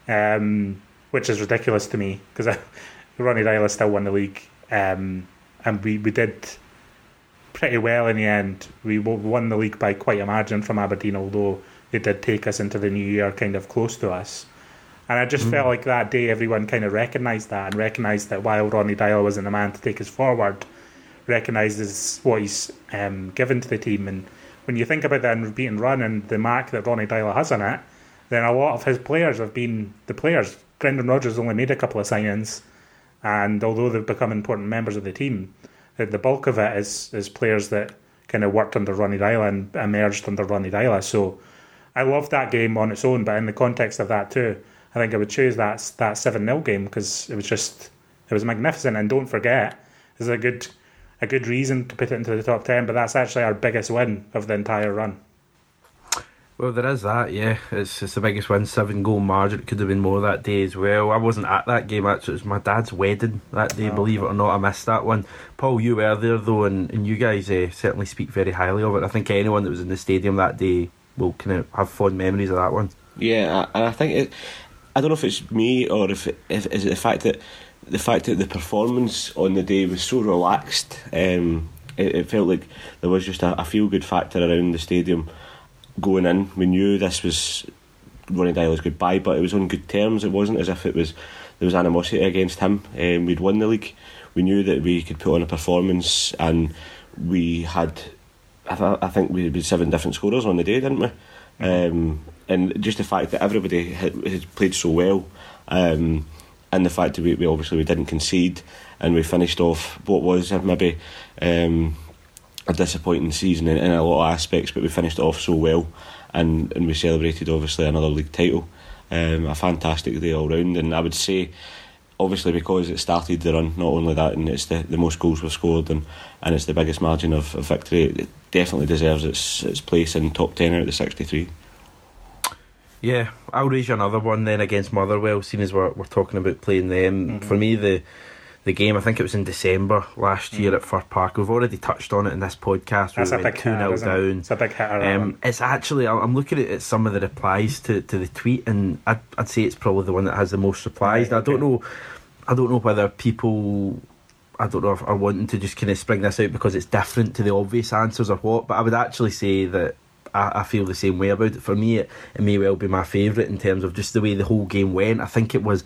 um, which is ridiculous to me because *laughs* Ronny Deila still won the league, um, and we, we did pretty well in the end. We won the league by quite a margin from Aberdeen, although they did take us into the new year kind of close to us. And I just felt like that day everyone kind of recognised that and recognised that while Ronny Deila wasn't the man to take us forward, recognises what he's um, given to the team. And when you think about the unbeaten run and the mark that Ronny Deila has on it, then a lot of his players have been the players. Brendan Rodgers only made a couple of signings, and although they've become important members of the team, the, the bulk of it is is players that kind of worked under Ronny Deila and emerged under Ronny Deila. So I loved that game on its own, but in the context of that too, I think I would choose that that seven 0 game because it was just it was magnificent. And don't forget, there's a good a good reason to put it into the top ten, but that's actually our biggest win of the entire run. Well, there is that, yeah. It's it's the biggest win, seven goal margin. It could have been more that day as well. I wasn't at that game actually. It was my dad's wedding that day. Oh. Believe it or not, I missed that one. Paul, you were there though, and, and you guys uh, certainly speak very highly of it. I think anyone that was in the stadium that day will kind of have fond memories of that one. Yeah, and I think it. I don't know if it's me or if, if is it the fact that the fact that the performance on the day was so relaxed. Um, it, it felt like there was just a, a feel good factor around the stadium going in. We knew this was Ronny Deila's goodbye, but it was on good terms. It wasn't as if it was there was animosity against him. Um, we'd won the league. We knew that we could put on a performance, and we had. I, th- I think we had seven different scorers on the day, didn't we? Um, and just the fact that everybody had, had played so well, um, and the fact that we, we obviously we didn't concede, and we finished off what was maybe um, a disappointing season in, in a lot of aspects, but we finished it off so well, and, and we celebrated obviously another league title. Um, a fantastic day all round, and I would say, obviously because it started the run, not only that, and it's the, the most goals we've scored, and, and it's the biggest margin of, of victory. It definitely deserves its its place in top ten out of the sixty three. Yeah, I'll raise you another one then against Motherwell, seeing as we're, we're talking about playing them. For me, the the game, I think it was in December last year at Fir Park. We've already touched on it in this podcast. That's we a big 2 hitter, 0 it? down. It's a big hitter. Um, it's actually, I'm looking at, some of the replies to, to the tweet, and I'd, I'd say it's probably the one that has the most replies. Right, Now, I don't know, I don't know whether people, I don't know if are wanting to just kind of spring this out because it's different to the obvious answers or what. But I would actually say that I, I feel the same way about it. For me, it, it may well be my favourite in terms of just the way the whole game went. I think it was.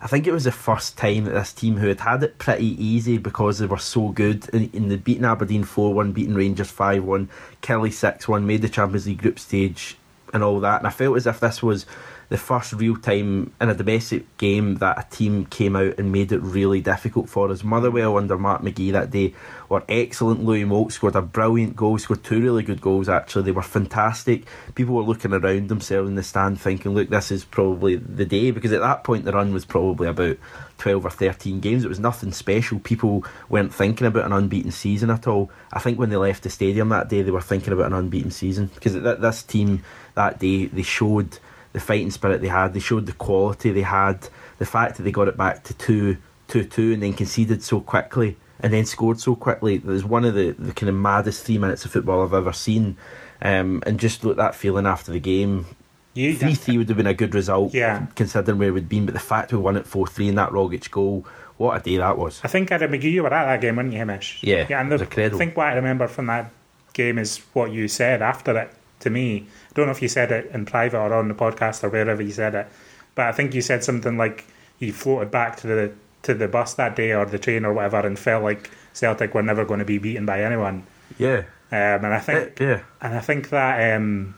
I think it was the first time that this team, who had had it pretty easy because they were so good, in, in the beating Aberdeen 4 1, beating Rangers 5 1, Killie 6 1, made the Champions League group stage, and all that. And I felt as if this was the first real time in a domestic game that a team came out and made it really difficult for us. Motherwell under Mark McGee that day were excellent. Louis Moult scored a brilliant goal, scored two really good goals actually. They were fantastic. People were looking around themselves in the stand thinking, look, this is probably the day because at that point the run was probably about 12 or 13 games. It was nothing special. People weren't thinking about an unbeaten season at all. I think when they left the stadium that day, they were thinking about an unbeaten season because th- this team that day they showed the fighting spirit they had. They showed the quality they had. The fact that they got it back to 2 2 2 and then conceded so quickly and then scored so quickly. It was one of the, the kind of maddest three minutes of football I've ever seen. Um, and just look that feeling after the game. You, Three three would have been a good result, Yeah. considering where we'd been. But the fact we won it four three in that Rogic goal, what a day that was! I think Adam McGee, you were at that game, weren't you, Hamish? Yeah, yeah. And the, I think what I remember from that game is what you said after it to me. I don't know if you said it in private or on the podcast or wherever you said it, but I think you said something like you floated back to the to the bus that day or the train or whatever and felt like Celtic were never going to be beaten by anyone. Yeah, Um, and I think Eh, yeah. and I think that um,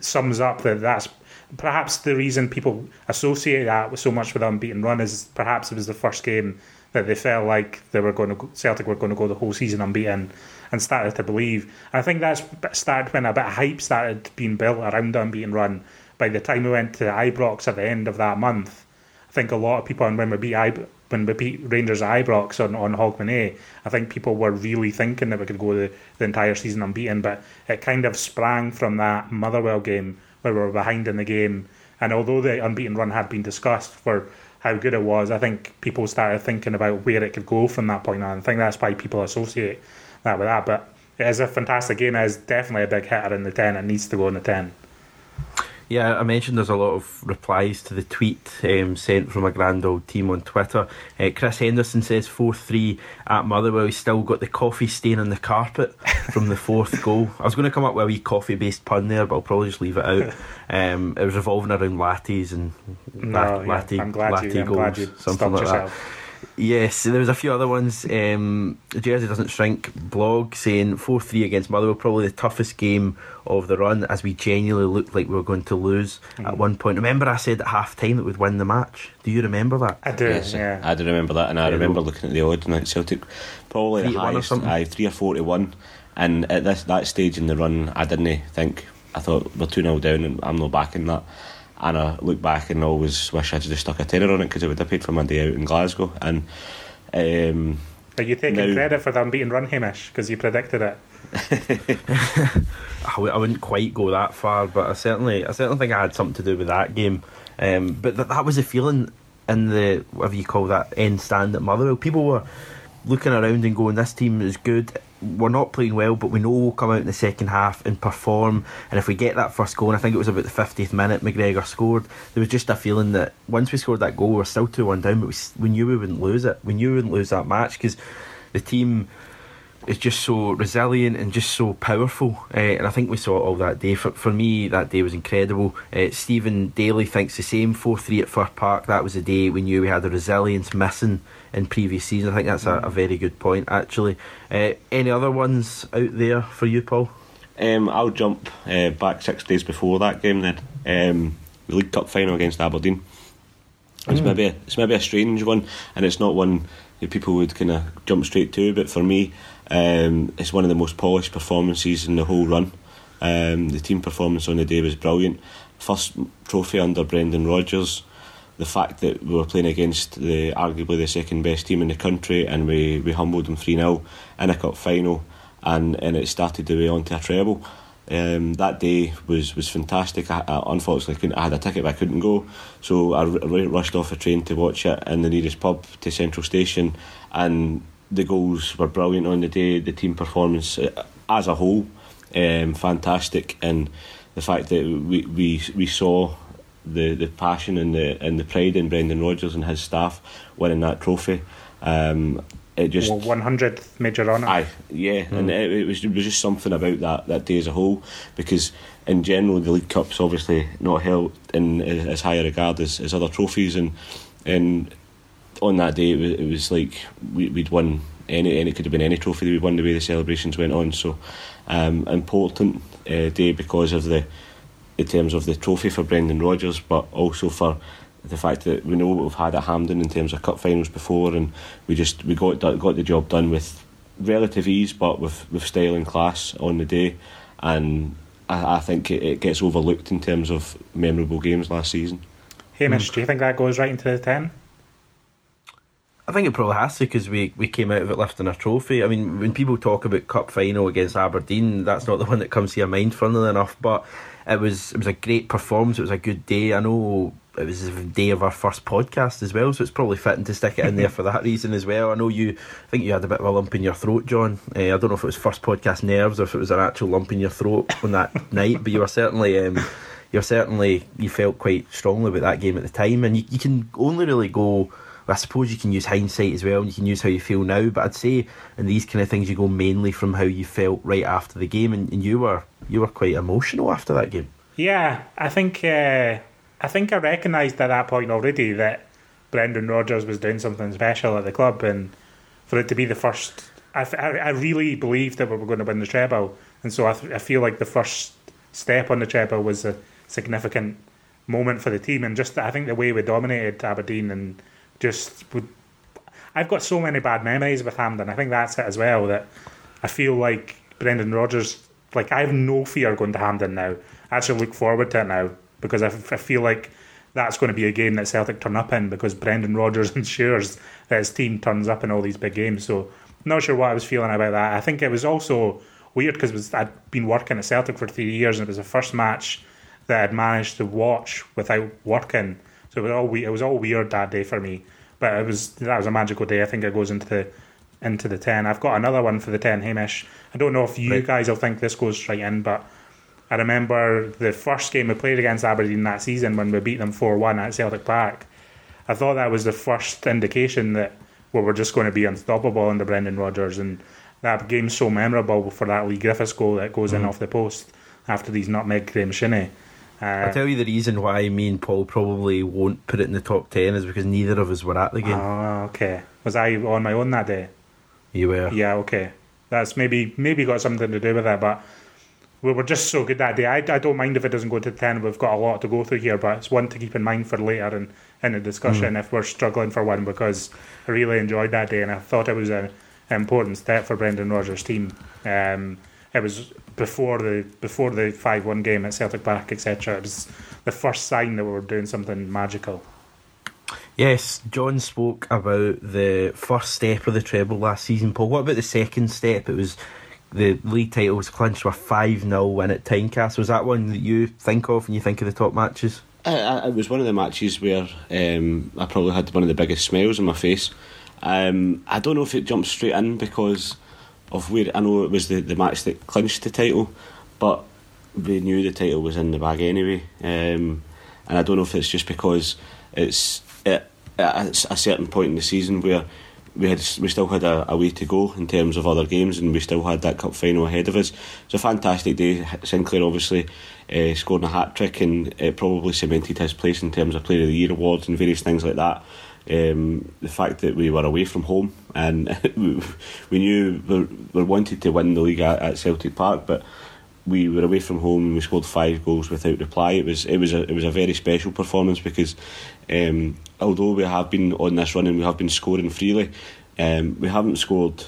sums up that that's perhaps the reason people associate that with so much with unbeaten run is perhaps it was the first game that they felt like they were going to Celtic were going to go the whole season unbeaten and started to believe. I think that's started when a bit of hype started being built around the unbeaten run. By the time we went to Ibrox at the end of that month, I think a lot of people, and when we beat Ib- when we beat Rangers at Ibrox on, on Hogmanay, A, I think people were really thinking that we could go the, the entire season unbeaten, but it kind of sprang from that Motherwell game where we were behind in the game. And although the unbeaten run had been discussed for how good it was, I think people started thinking about where it could go from that point on. I think that's why people associate that with that. But it is a fantastic game. It is definitely a big hitter in the 10. It needs to go in the 10. Yeah, I mentioned there's a lot of replies to the tweet um, sent from a grand old team on Twitter. Uh, Chris Henderson says 4 3 at Motherwell. He's still got the coffee stain on the carpet from the fourth *laughs* goal. I was going to come up with a wee coffee based pun there, but I'll probably just leave it out. *laughs* Um, it was revolving around lattes and No, lat- yeah, latte, I'm glad latte goals, something like yourself. that. Yes, there was a few other ones. Um, Jersey doesn't shrink blog saying four three against Motherwell, probably the toughest game of the run, as we genuinely looked like we were going to lose Mm. at one point. Remember, I said at half time that we'd win the match. Do you remember that? I do, Yes, yeah. I do remember that, and I remember looking at the odds and like Celtic probably Three the to one or highest, aye, three or four to one. And at this that stage in the run, I didn't think. I thought we're two 0 down, and I'm not backing that. And I look back and always wish I'd just stuck a tenner on it because it would have paid for my day out in Glasgow. And um, Are you taking No. credit for the unbeaten run, Hamish? Because you predicted it. *laughs* I w- I wouldn't quite go that far, but I certainly, I certainly think I had something to do with that game. Um, but th- that was the feeling in the whatever you call that end stand at Motherwell. People were looking around and going, "This team is good. We're not playing well, but we know we'll come out in the second half and perform. And if we get that first goal, and I think it was about the fiftieth minute, McGregor scored. There was just a feeling that once we scored that goal, we we're still two one down, but we, we knew we wouldn't lose it. We knew we wouldn't lose that match because the team is just so resilient and just so powerful. Uh, and I think we saw it all that day. For, for me, that day was incredible. Uh, Stephen Daly thinks the same 4 3 at Fir Park. That was a day we knew we had the resilience missing in previous seasons. I think that's a, a very good point, actually. Uh, any other ones out there for you, Paul? Um, I'll jump uh, back six days before that game. Then um, the League Cup final against Aberdeen. It's maybe a, it's maybe a strange one, and it's not one that people would kind of jump straight to. But for me, um, it's one of the most polished performances in the whole run. Um, the team performance on the day was brilliant. First trophy under Brendan Rodgers. The fact that we were playing against the arguably the second best team in the country, and we, we humbled them three 0 in a cup final, and and it started the way onto a treble. Um, that day was, was fantastic. I, I unfortunately couldn't. I had a ticket, but I couldn't go, so I rushed off a train to watch it in the nearest pub to Central Station, and the goals were brilliant on the day. The team performance uh, as a whole, um, fantastic, and the fact that we we, we saw the, the passion and the and the pride in Brendan Rodgers and his staff winning that trophy. Um, it just Well, 100th major honour. Aye, yeah, and it, it was it was just something about that, that day as a whole because in general the League Cup's obviously not held in as as high a regard as, as other trophies and and on that day it was, it was like we, we'd won any and it could have been any trophy that we won the way the celebrations went on so um, important uh, day because of the in terms of the trophy for Brendan Rodgers but also for the fact that we know what we've had at Hampden in terms of cup finals before, and we just we got got the job done with relative ease, but with, with style and class on the day, and I, I think it, it gets overlooked in terms of memorable games last season. Hey, Hamish, do you think that goes right into the 10? I think it probably has to because we, we came out of it lifting a trophy. I mean, when people talk about cup final against Aberdeen, that's not the one that comes to your mind, funnily enough. But it was it was a great performance. It was a good day. I know it was the day of our first podcast as well, so it's probably fitting to stick it in there *laughs* for that reason as well. I know you I think you had a bit of a lump in your throat, John. Uh, I don't know if it was first podcast nerves or if it was an actual lump in your throat on that *laughs* night, but you were certainly um, you you're certainly you felt quite strongly about that game at the time, and you, you can only really go. I suppose you can use hindsight as well, and you can use how you feel now. But I'd say in these kind of things, you go mainly from how you felt right after the game, and, and you were you were quite emotional after that game. Yeah, I think uh, I think I recognised at that point already that Brendan Rodgers was doing something special at the club, and for it to be the first, I, I really believed that we were going to win the treble, and so I, th- I feel like the first step on the treble was a significant moment for the team, and just I think the way we dominated Aberdeen and just would. I've got so many bad memories with Hampden. I think that's it as well. That I feel like Brendan Rodgers. Like I have no fear going to Hampden now. I actually look forward to it now because I feel like that's going to be a game that Celtic turn up in because Brendan Rodgers *laughs* ensures that his team turns up in all these big games. So not sure what I was feeling about that. I think it was also weird because I'd been working at Celtic for three years and it was the first match that I'd managed to watch without working. So it was all we- it was all weird that day for me. But it was that was a magical day. I think it goes into the into the ten. I've got another one for the ten, Hamish. I don't know if you Right. guys will think this goes straight in, but I remember the first game we played against Aberdeen that season when we beat them four one at Celtic Park. I thought that was the first indication that we were just going to be unstoppable under Brendan Rodgers, and that game's so memorable for that Leigh Griffiths goal that goes in mm-hmm. off the post after these nutmeg Graeme Shinnie. Uh, I'll tell you the reason why me and Paul probably won't put it in the top ten is because neither of us were at the game. oh, okay. Was I on my own that day? you were. Yeah, okay. That's maybe maybe got something to do with that, but we were just so good that day. I, I don't mind if it doesn't go to ten. We've got a lot to go through here, but it's one to keep in mind for later in, in the discussion if we're struggling for one because I really enjoyed that day and I thought it was a, an important step for Brendan Rodgers' team. Um, it was before the before the five one game at Celtic Park, etc. It was the first sign that we were doing something magical. Yes, John spoke about the first step of the treble last season. Paul, what about the second step? It was the league title was clinched with a 5 0 win at Tynecastle. Was that one that you think of when you think of the top matches? I, I, it was one of the matches where um, I probably had one of the biggest smiles on my face. Um, I don't know if it jumped straight in because of where I know it was the, the match that clinched the title, but we knew the title was in the bag anyway. Um, and I don't know if it's just because it's at, a certain point in the season where we had we still had a, a way to go in terms of other games, and we still had that cup final ahead of us. It's a fantastic day. Sinclair obviously uh, scored a hat trick, and it probably cemented his place in terms of Player of the Year awards and various things like that. Um, the fact that we were away from home and *laughs* we knew we, wanted to win the league at, at Celtic Park, but we were away from home and we scored five goals without reply. It was it was a it was a very special performance because um, although we have been on this run and we have been scoring freely, um, we haven't scored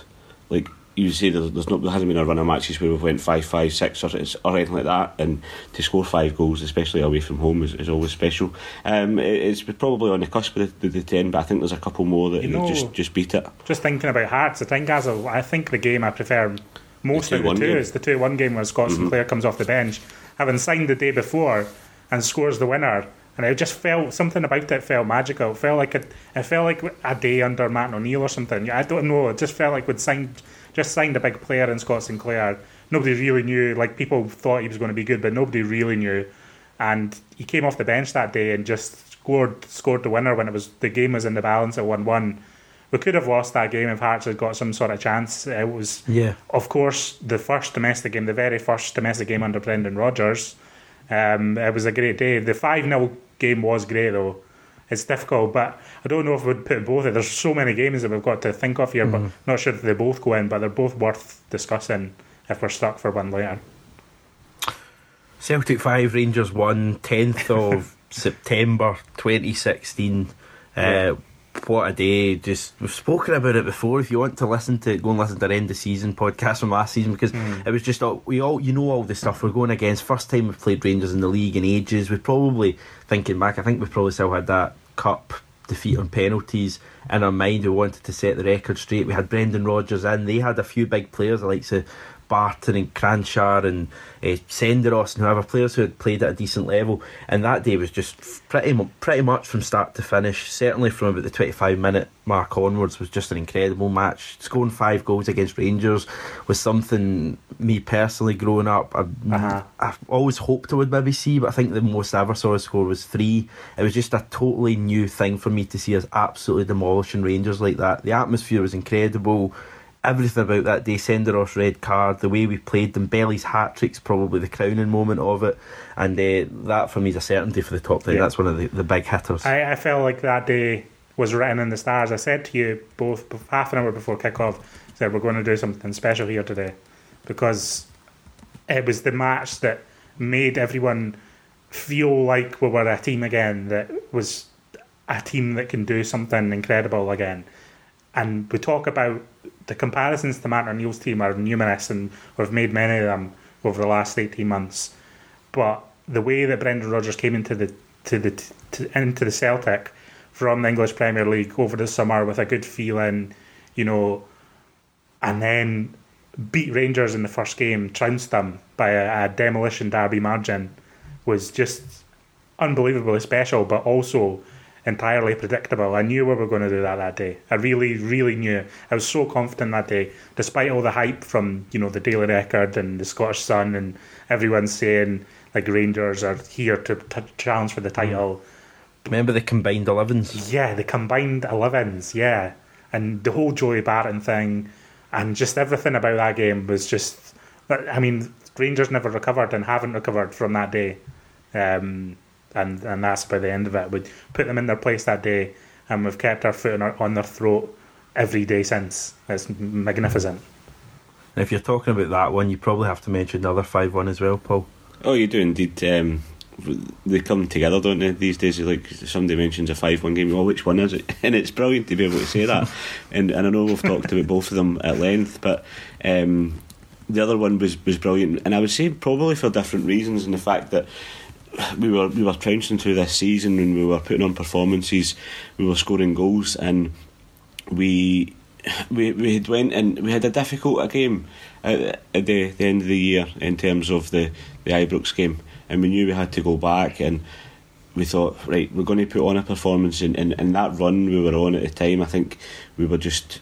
like you say. There's, there's not there hasn't been a run of matches where we've went five five six or, or anything like that. And to score five goals, especially away from home, is, is always special. Um, it, it's probably on the cusp of the, the, the ten, but I think there's a couple more that You know- just just beat it. Just thinking about Hearts, the Tynecastle, I think the game I prefer most The of the 2-1 game. is the 2 1 game where Scott Sinclair comes off the bench, having signed the day before and scores the winner. And it just felt something about it felt magical. It felt like a, it felt like a day under Martin O'Neill or something. I don't know. It just felt like we'd signed just signed a big player in Scott Sinclair. Nobody really knew. Like people thought he was going to be good, but nobody really knew. And he came off the bench that day and just scored scored the winner when it was the game was in the balance at one one. We could have lost that game if Hearts had got some sort of chance. It was Yeah. of course, the first domestic game, the very first domestic game under Brendan Rodgers, um, it was a great day. The 5 0 game was great, though. It's difficult, but I don't know if we'd put both. There's so many games that we've got to think of here, but not sure if they both go in, but they're both worth discussing if we're stuck for one later. Celtic 5, Rangers 1, 10th of *laughs* September 2016. Uh, what a day. Just We've spoken about it before. If you want to listen to it, go and listen to our end of season podcast from last season because mm-hmm. it was just, all, we all, you know, all the stuff we're going against. First time we've played Rangers in the league in ages. We're probably, thinking back, I think we probably still had that cup defeat on penalties in our mind. We wanted to set the record straight. We had Brendan Rodgers in. They had a few big players, the likes of Barton and Kranjcar and uh, Senderos and whoever players who had played at a decent level. And that day was just pretty mu- pretty much from start to finish. Certainly from about the twenty five minute mark onwards was just an incredible match. Scoring five goals against Rangers was something me personally growing up. I, Uh-huh. I've always hoped I would maybe see, but I think the most I ever saw a score was three. It was just a totally new thing for me to see us absolutely demolishing Rangers like that. The atmosphere was incredible. Everything about that day, Senderos red card, the way we played them, Belly's hat trick's probably the crowning moment of it, and uh, that for me is a certainty for the top three. Yeah. That's one of the, the big hitters. I, I felt like that day was written in the stars. I said to you both half an hour before kickoff, said we're going to do something special here today because it was the match that made everyone feel like we were a team again. That was a team that can do something incredible again. And we talk about the comparisons to Martin O'Neill's team are numerous, and we've made many of them over the last eighteen months. But the way that Brendan Rodgers came into the to the to, into the Celtic from the English Premier League over the summer with a good feeling, you know, and then beat Rangers in the first game, trounced them by a, a demolition derby margin, was just unbelievably special, but also entirely predictable. I knew we were going to do that that day. I really, really knew. I was so confident that day, despite all the hype from you know the Daily Record and the Scottish Sun and everyone saying like Rangers are here to t- challenge for the title. Remember the combined 11s? Yeah, the combined 11s, yeah. And the whole Joey Barton thing and just everything about that game was just. I mean, Rangers never recovered and haven't recovered from that day. Um, and, and that's by the end of it. We put them in their place that day and we've kept our foot on, our, on their throat every day since. It's magnificent. And if you're talking about that one, you probably have to mention the other 5 1 as well, Paul. Oh, you do indeed. Um, they come together, don't they? These days, like somebody mentions a five-one game. Well, which one is it? *laughs* And it's brilliant to be able to say that. *laughs* and and I know we've talked about both of them at length, but um, the other one was was brilliant. And I would say probably for different reasons. And the fact that we were we were trouncing through this season and we were putting on performances, we were scoring goals, and we we we had went and we had a difficult a game at, at the, the end of the year in terms of the the Ibrox game, and we knew we had to go back and. We thought, right, we're going to put on a performance, and, and, and that run we were on at the time, I think we were just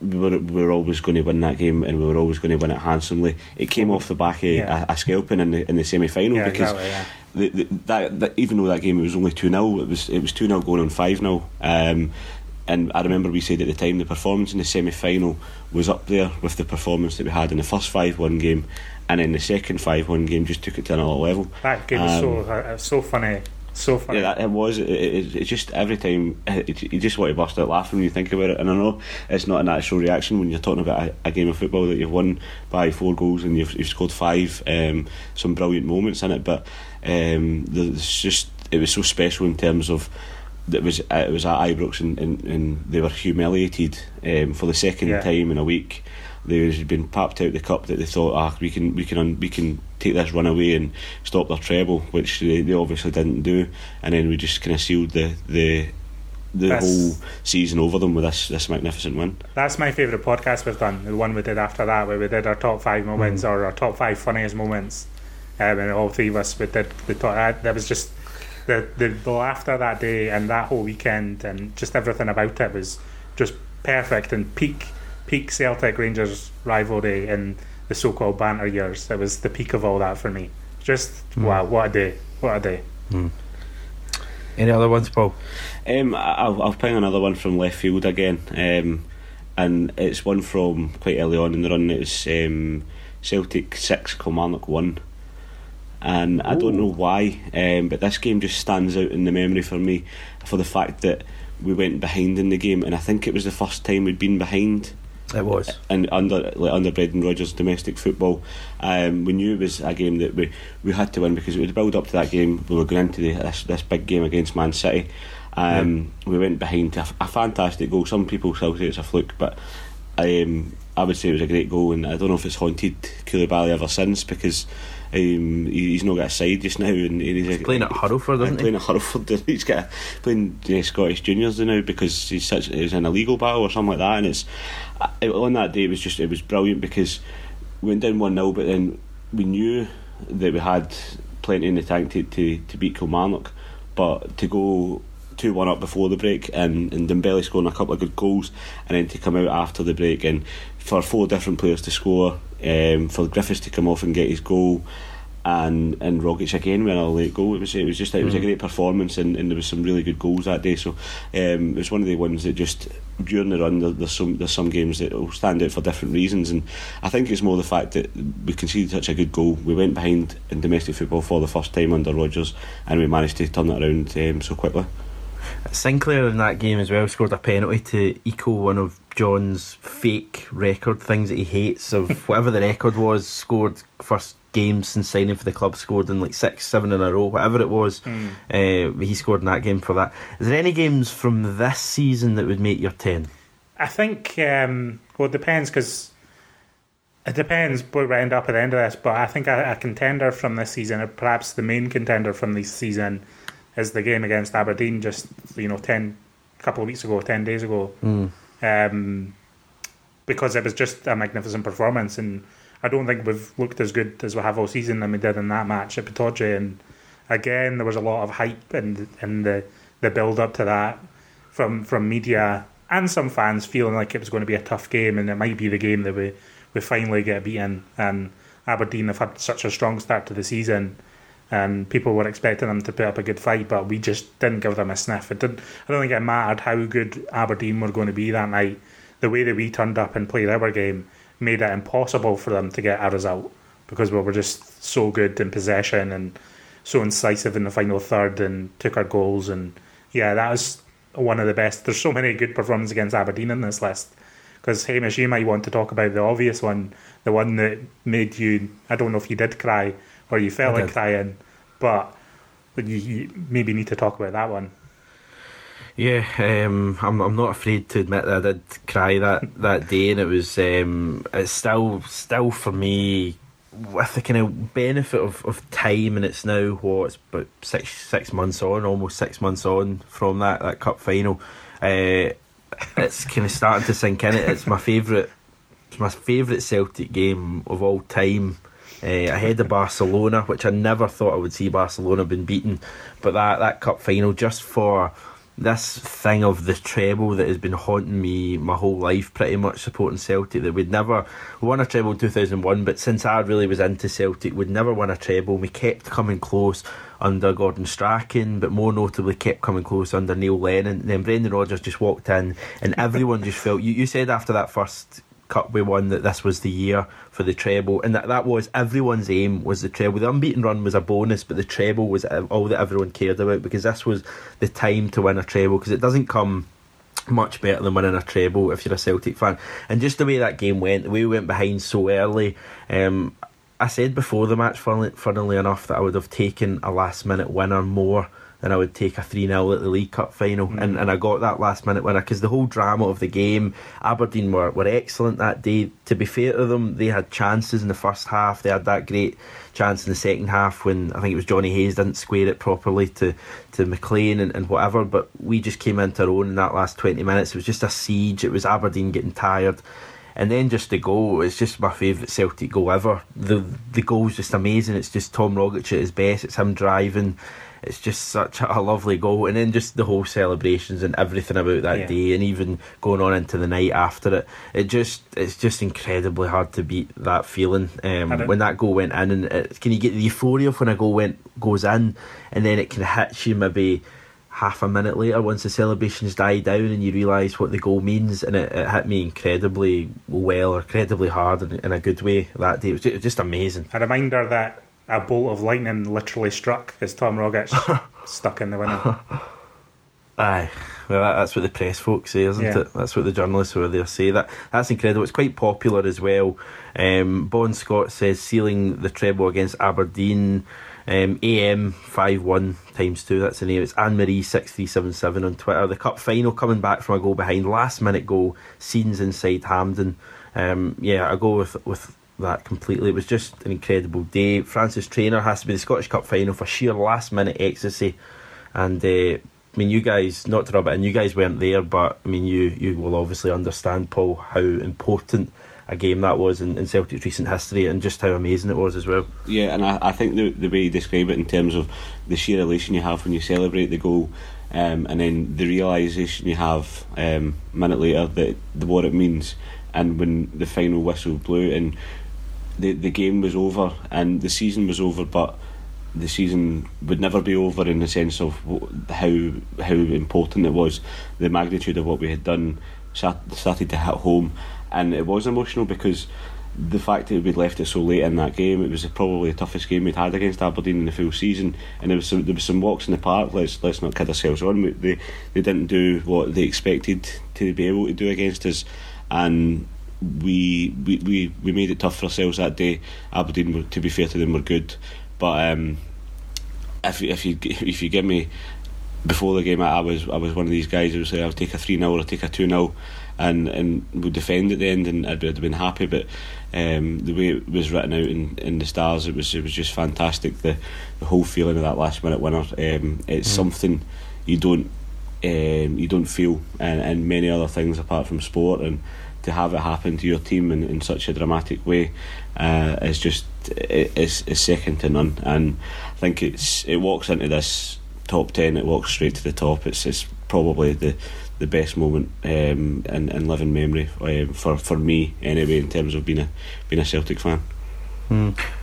we were, we were always going to win that game and we were always going to win it handsomely. It came off the back of Yeah. a, a scalping in the in the semi final Yeah, because exactly, yeah. the, the, that, that even though that game was only two 0 it was it was two 0 going on five 0 um, and I remember we said at the time the performance in the semi final was up there with the performance that we had in the first five one game, and in the second five one game just took it to another level. That game was so, Um, uh, so funny. So funny. Yeah, it was. It, it, it's just every time it, you just want to burst out laughing when you think about it. And I know it's not a natural reaction when you're talking about a, a game of football that you've won by four goals and you've, you've scored five. Um, some brilliant moments in it, but um, there's just it was so special in terms of. That was uh, it was at Ibrox and, and, and they were humiliated um, for the second Yeah. time in a week. They had been papped out the cup that they thought, ah, we can we can un- we can take this run away and stop their treble, which they, they obviously didn't do. And then we just kind of sealed the the the That's- whole season over them with this this magnificent win. That's my favourite podcast we've done. The one we did after that, where we did our top five moments or our top five funniest moments, um, and all three of us we did the top. That, that was just the, the the laughter that day and that whole weekend and just everything about it was just perfect and peak peak Celtic Rangers rivalry in the so-called banter years. It was the peak of all that for me. Just wow, what a day! What a day! Any other ones, Paul? Um, I- I'll, I'll ping another one from left field again, um, and it's one from quite early on in the run. It's um, Celtic six, Kilmarnock one, and I don't know why, um, but this game just stands out in the memory for me for the fact that we went behind in the game, and I think it was the first time we'd been behind It was. and under like under Brendan Rodgers domestic football, um, we knew it was a game that we, we had to win because it would build up to that game. We were going into the, this this big game against Man City. Um, We went behind to a, a fantastic goal. Some people still say it's a fluke, but um, I would say it was a great goal, and I don't know if it's haunted Coulibaly ever since because um, he, he's not got a side just now, and, and he's, a- Playing at Hurlford, isn't he? playing at Hurlford. *laughs* He's got playing uh, Scottish juniors now because he's such he's in a legal battle or something like that. And it's uh, on that day it was just it was brilliant because we went down 1 0, but then we knew that we had plenty in the tank to, to, to beat Kilmarnock. But to go 2 1 up before the break and, and Dembele scoring a couple of good goals and then to come out after the break and for four different players to score, um, for Griffiths to come off and get his goal. And and Rogic again with a late goal. It was it was just it was a great performance and, and there was some really good goals that day. So um, it was one of the ones that just during the run there, there's some there's some games that will stand out for different reasons. And I think it's more the fact that we conceded such a good goal. We went behind in domestic football for the first time under Rodgers, and we managed to turn it around um, so quickly. Sinclair in that game as well scored a penalty to equal one of John's fake record things that he hates of *laughs* whatever the record was. Scored first game since signing for the club, scored in like six, seven in a row, whatever it was. Mm. Uh, he scored in that game for that. Is there any games from this season that would make your ten? I think, um, well, it depends because it depends where we end up at the end of this. But I think a, a contender from this season, or perhaps the main contender from this season, is the game against Aberdeen. Just you know, ten couple of weeks ago, ten days ago, Mm. Um, because it was just a magnificent performance, and I don't think we've looked as good as we have all season than we did in that match at Pittodrie. And again, there was a lot of hype and and the the build up to that from from media and some fans feeling like it was going to be a tough game, and it might be the game that we we finally get beaten. And Aberdeen have had such a strong start to the season. And people were expecting them to put up a good fight, but we just didn't give them a sniff. It didn't. I don't think it mattered how good Aberdeen were going to be that night. The way that we turned up and played our game made it impossible for them to get a result because we were just so good in possession and so incisive in the final third and took our goals. And yeah, that was one of the best. There's so many good performances against Aberdeen in this list. Because Hamish, you might want to talk about the obvious one, the one that made you. I don't know if you did cry or you felt like crying, but you, you maybe need to talk about that one. Yeah, um, I'm I'm not afraid to admit that I did cry that, that day, and it was um, it's still still for me with the kind of benefit of, of time, and it's now what it's about six six months on, almost six months on from that, that cup final. Uh, it's kind of starting to sink in. It it's my favourite it's my favourite Celtic game of all time. Uh, ahead of Barcelona, which I never thought I would see Barcelona been beaten, but that that cup final just for this thing of the treble that has been haunting me my whole life, pretty much supporting Celtic. That we'd never won a treble in two thousand one, but since I really was into Celtic, we'd never won a treble. We kept coming close under Gordon Strachan, but more notably kept coming close under Neil Lennon. Then Brendan Rodgers just walked in, and everyone just felt. You, you said after that first cup we won that this was the year for the treble. And that, that was everyone's aim was the treble. The unbeaten run was a bonus but the treble was all that everyone cared about because this was the time to win a treble because it doesn't come much better than winning a treble if you're a Celtic fan. And just the way that game went the way we went behind so early um, I said before the match funnily, funnily enough that I would have taken a last minute winner more than I would take a 3 0 at the League Cup final. Hmm. And, and I got that last minute winner because the whole drama of the game, Aberdeen were, were excellent that day. To be fair to them, they had chances in the first half. They had that great chance in the second half when I think it was Johnny Hayes didn't square it properly to, to McLean and, and whatever. But we just came into our own in that last 20 minutes. It was just a siege. It was Aberdeen getting tired. And then just the goal, it's just my favourite Celtic goal ever. The the goal's just amazing. It's just Tom Rogic at his best. It's him driving. It's just such a lovely goal. And then just the whole celebrations and everything about that Yeah. day and even going on into the night after it. It just it's just incredibly hard to beat that feeling. Um, when that goal went in and it, can you get the euphoria of when a goal went goes in and then it can hit you maybe half a minute later once the celebrations die down and you realise what the goal means and it, it hit me incredibly well incredibly hard in, in a good way that day it was just amazing A reminder that a bolt of lightning literally struck as Tom Rogic *laughs* stuck in the winner. aye well that, that's what the press folks say isn't Yeah. it that's what the journalists who are there say that that's incredible it's quite popular as well um, Bon Scott says sealing the treble against Aberdeen um, AM five one times two. That's the name. It's Anne Marie six three seven seven on Twitter. The cup final coming back from a goal behind, last minute goal. Scenes inside Hampden. Um, yeah, I go with with that completely. It was just an incredible day. Francis Trainer has to be the Scottish Cup final for sheer last minute ecstasy, and. Uh, I mean, you guys, not to rub it in, you guys weren't there, but I mean, you you will obviously understand, Paul, how important a game that was in, in Celtic's recent history and just how amazing it was as well. Yeah, and I, I think the the way you describe it in terms of the sheer elation you have when you celebrate the goal, um, and then the realization you have um, a minute later that the, what it means, and when the final whistle blew and the the game was over and the season was over, but the season would never be over in the sense of how how important it was, the magnitude of what we had done started to hit home, and it was emotional because the fact that we'd left it so late in that game, it was probably the toughest game we'd had against Aberdeen in the full season, and there was some, there was some walks in the park. Let's let's not kid ourselves on. They they didn't do what they expected to be able to do against us, and we we, we, we made it tough for ourselves that day. Aberdeen, were, to be fair to them, were good, but um, if you- if you if you give me before the game, I was I was one of these guys who would say I'll take a three 0 or I'll take a two 0 and and would defend at the end, and I'd, have been happy. But um, the way it was written out in, in the stars, it was it was just fantastic. The the whole feeling of that last minute winner, um, it's something you don't um, you don't feel, and, and many other things apart from sport, and to have it happen to your team in, in such a dramatic way uh, is just it, it's, it's second to none. And I think it's it walks into this top ten. It walks straight to the top. It's it's probably the the best moment um, in, in living memory um, for for me anyway in terms of being a being a Celtic fan.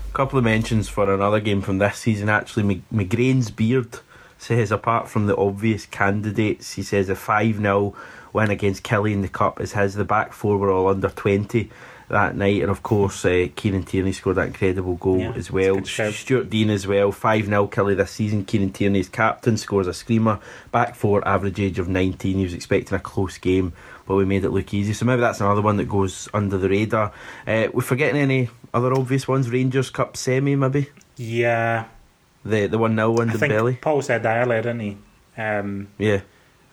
A couple of mentions for another game from this season. Actually, McGrain's beard says apart from the obvious candidates, he says a five 0 win against Killie in the cup is his. The back four were all under twenty that night, and of course, uh, Kieran Tierney scored that incredible goal Yeah, as well. it's a good shout. Stuart Dean as well, five 0 Killie this season. Kieran Tierney's captain scores a screamer. Back four, average age of nineteen. He was expecting a close game, but we made it look easy. So maybe that's another one that goes under the radar. Uh, we forgetting any other obvious ones? Rangers Cup semi, maybe Yeah, the the one 0 one I the think belly. Paul said that earlier, didn't he? Um, Yeah,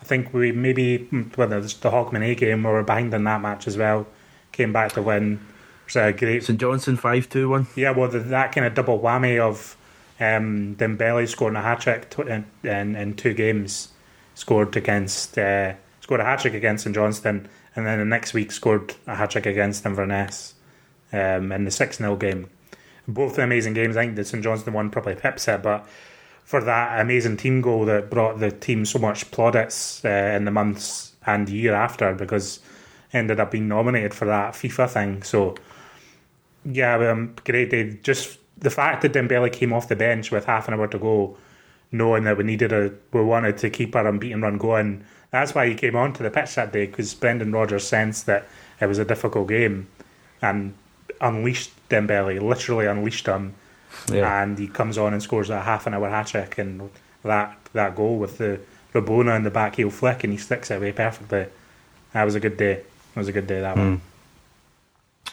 I think we maybe whether it's the Hawkman A game we were behind in that match as well. Came back to win. It was a great. St Johnstone five two one. Yeah, well, the, that kind of double whammy of um, Dembele scoring a hat trick in, in in two games, scored against uh, scored a hat trick against St Johnstone, and then the next week scored a hat trick against Inverness um, in the six 0 game. Both amazing games. I think the St Johnstone one probably pips it, but for that amazing team goal that brought the team so much plaudits uh, in the months and year after, because ended up being nominated for that FIFA thing. So yeah, um, great day. Just the fact that Dembele came off the bench with half an hour to go, knowing that we needed a, we wanted to keep our unbeaten run going. That's why he came onto the pitch that day because Brendan Rodgers sensed that it was a difficult game, and unleashed Dembele, literally unleashed him, Yeah. and he comes on and scores a half an hour hat trick and that that goal with the Rabona in the back heel flick and he sticks it away perfectly. That was a good day. It was a good day that one. Hmm.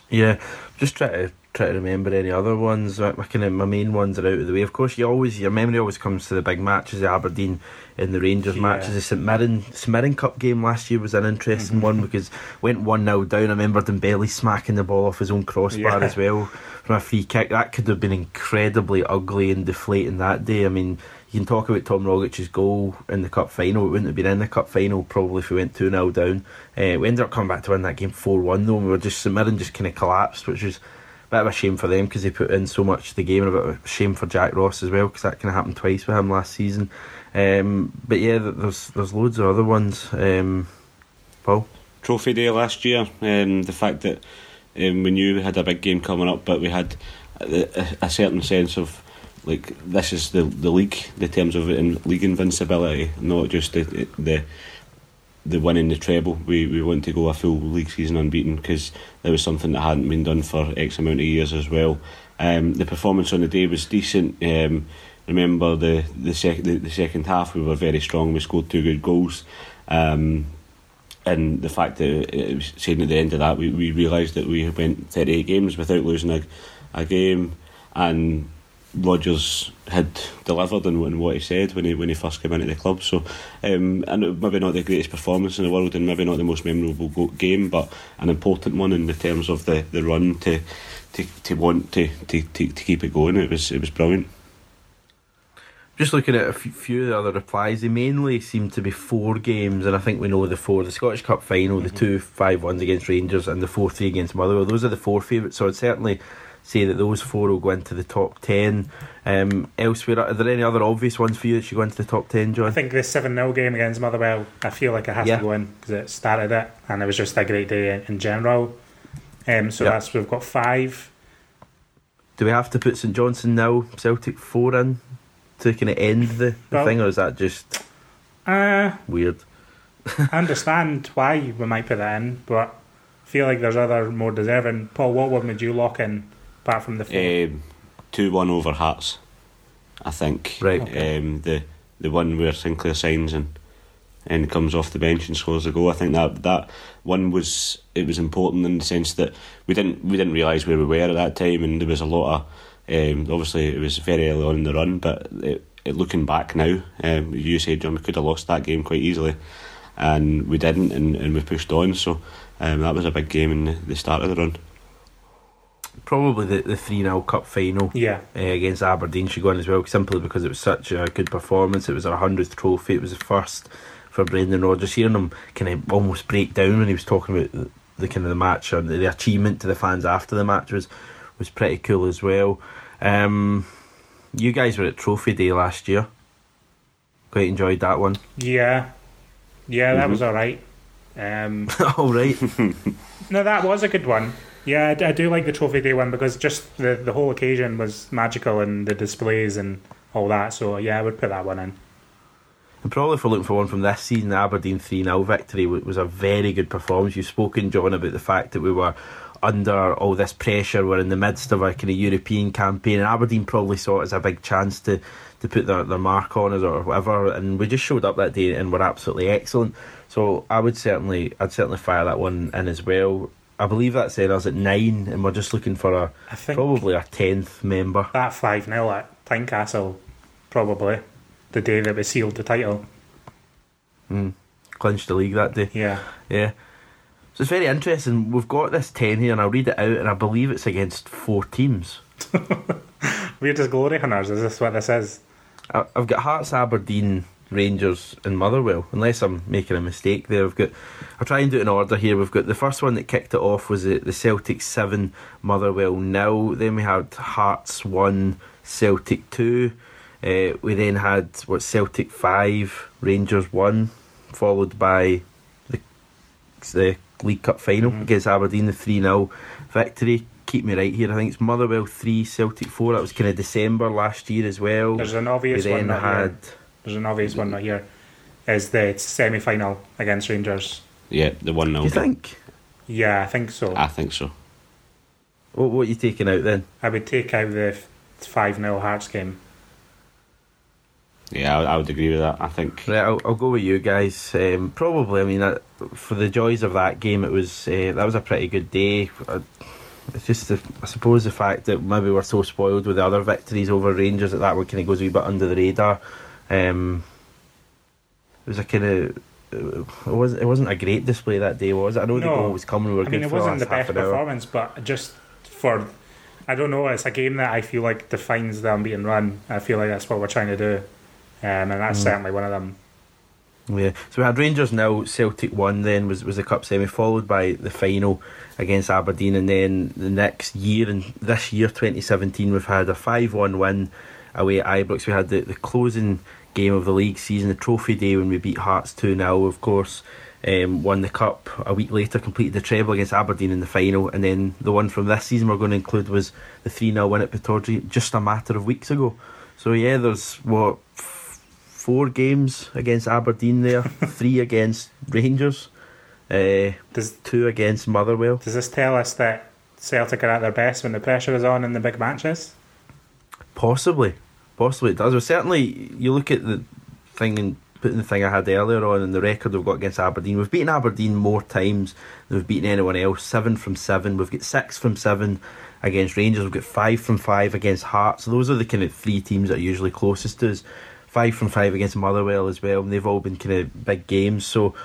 Yeah, just try to try to remember any other ones. My, kind of my main ones are out of the way. Of course, you always your memory always comes to the big matches, the Aberdeen and the Rangers Yeah. matches. The St Mirren St Mirren Cup game last year was an interesting mm-hmm. one because went one 0 down. I remember Dembele smacking the ball off his own crossbar Yeah. as well *laughs* from a free kick. That could have been incredibly ugly and deflating that day. I mean. You can talk about Tom Rogic's goal in the cup final. It wouldn't have been in the cup final probably if we went 2 0 down. Uh, we ended up coming back to win that game 4 1 though. We were just, St Mirren just kind of collapsed, which was a bit of a shame for them because they put in so much to the game, and a bit of a shame for Jack Ross as well because that kind of happened twice with him last season. Um, but yeah, there's there's loads of other ones. Um, Paul, trophy day last year. Um, the fact that um, we knew we had a big game coming up, but we had a, a, certain sense of like this is the the league, the terms of in, league invincibility, not just the the the winning the treble. We we want to go a full league season unbeaten because there was something that hadn't been done for X amount of years as well. Um, the performance on the day was decent. Um, remember the the, sec- the the second half we were very strong. We scored two good goals. Um, and the fact that it was saying at the end of that we, we realised that we went 38 games without losing a, a game and Rodgers had delivered in what he said when he when he first came into the club. So um, and maybe not the greatest performance in the world and maybe not the most memorable game but an important one in the terms of the, the run to to, to want to, to, to keep it going. It was it was brilliant Just looking at a few of the other replies, they mainly seem to be four games, and I think we know the four: the Scottish Cup final, the two five ones against Rangers, and the four three against Motherwell. Those are the four favourites. So I'd certainly say that those four will go into the top ten. Um, elsewhere, are there any other obvious ones for you that should go into the top ten, John? I think this 7 0 game against Motherwell, I feel like it has Yeah. to go in because it started it and it was just a great day in general. Um, so Yeah. that's we've got five. Do we have to put St Johnstone now, Celtic four in to kind of end the, the Well- thing, or is that just Uh, weird? I understand why we might put that in, but I feel like there's other more deserving. Paul, what one would you lock in apart from the four? Um, two one over Hearts, I think. Right. Um, the the one where Sinclair signs and and comes off the bench and scores a goal. I think that that one was it was important in the sense that we didn't we didn't realise where we were at that time, and there was a lot of um, obviously it was very early on in the run, but it, it, looking back now, um, you said John, we could have lost that game quite easily, and we didn't, and, and we pushed on. So um, that was a big game in the, the start of the run. Probably the the three 0 cup final. Yeah. uh, against Aberdeen should go in as well, simply because it was such a good performance. It was our hundredth trophy. It was the first for Brendan Rodgers. Hearing him kind of almost break down when he was talking about the, the kind of the match and the, achievement to the fans after the match was was pretty cool as well. Um, you guys were at Trophy Day last year. Quite enjoyed that one. Yeah, yeah, that Mhm. was all right. Um, *laughs* All right. *laughs* no, that was a good one. Yeah, I do like the trophy day one because just the the whole occasion was magical and the displays and all that. So yeah, I would put that one in. And probably if we're looking for one from this season, the Aberdeen 3 0 victory was a very good performance. You've spoken, John, about the fact that we were under all this pressure. We're in the midst of a kind of European campaign, and Aberdeen probably saw it as a big chance to, to put their, their mark on us or whatever. And we just showed up that day and were absolutely excellent. So I would certainly, I'd certainly fire that one in as well. I believe that said us at nine, and we're just looking for a I think probably a tenth member. that five 0 at Tynecastle, probably the day that we sealed the title. Mm. Clinched the league that day. Yeah, Yeah. So it's very interesting. We've got this 10 here, and I'll read it out, and I believe it's against four teams. *laughs* we're just glory hunters. Is this what this is? I- I've got Hearts, Aberdeen, Rangers, and Motherwell, unless I'm making a mistake there. I've got, I'll try and do it in order here. We've got the first one that kicked it off was the, the Celtic 7, Motherwell nil. Then we had Hearts 1, Celtic 2. Uh, we then had what Celtic 5, Rangers 1, followed by the, the League Cup final Mhm. against Aberdeen, the 3 0 victory. Keep me right here. I think it's Motherwell 3, Celtic 4. That was kind of December last year as well. There's an We obvious one then not had. here. There's an obvious one not here. Is the semi final against Rangers? Yeah, the one Do 0 you think? Yeah, I think so. I think so. What, what are you taking out then? I would take out the five 0 Hearts game. Yeah, I, I would agree with that. I think Right, I'll, I'll go with you guys. Um, probably, I mean, uh, for the joys of that game, it was uh, that was a pretty good day. Uh, it's just, the, I suppose, the fact that maybe we're so spoiled with the other victories over Rangers that that one kind of goes a wee bit under the radar. Um, it was a kind of. It wasn't. It wasn't a great display that day, was it? I know the No. goal was coming. We were I good mean, it for wasn't the the best performance, but just for, I don't know, it's a game that I feel like defines the unbeaten run. I feel like that's what we're trying to do. Um, and that's Mm. certainly one of them. Yeah, so we had Rangers now, Celtic one then was, was the cup semi, followed by the final against Aberdeen, and then the next year, and this year, 2017, we've had a 5 1 win away at Ibrox. We had the, the closing game of the league season, the trophy day when we beat Hearts 2 0, of course. Um, won the cup a week later, completed the treble against Aberdeen in the final, and then the one from this season we're going to include was the 3 0 win at Pittodrie just a matter of weeks ago. So, yeah, there's what four games against Aberdeen there, *laughs* three against Rangers, uh, Does two against Motherwell. does this tell us that Celtic are at their best when the pressure is on in the big matches? Possibly, possibly it does. Well, certainly, you look at the thing and putting the thing I had earlier on and the record we've got against Aberdeen. We've beaten Aberdeen more times than we've beaten anyone else. Seven from seven. We've got six from seven against Rangers. We've got five from five against Hearts. So those are the kind of three teams that are usually closest to us. Five from five against Motherwell as well. And they've all been kind of big games. So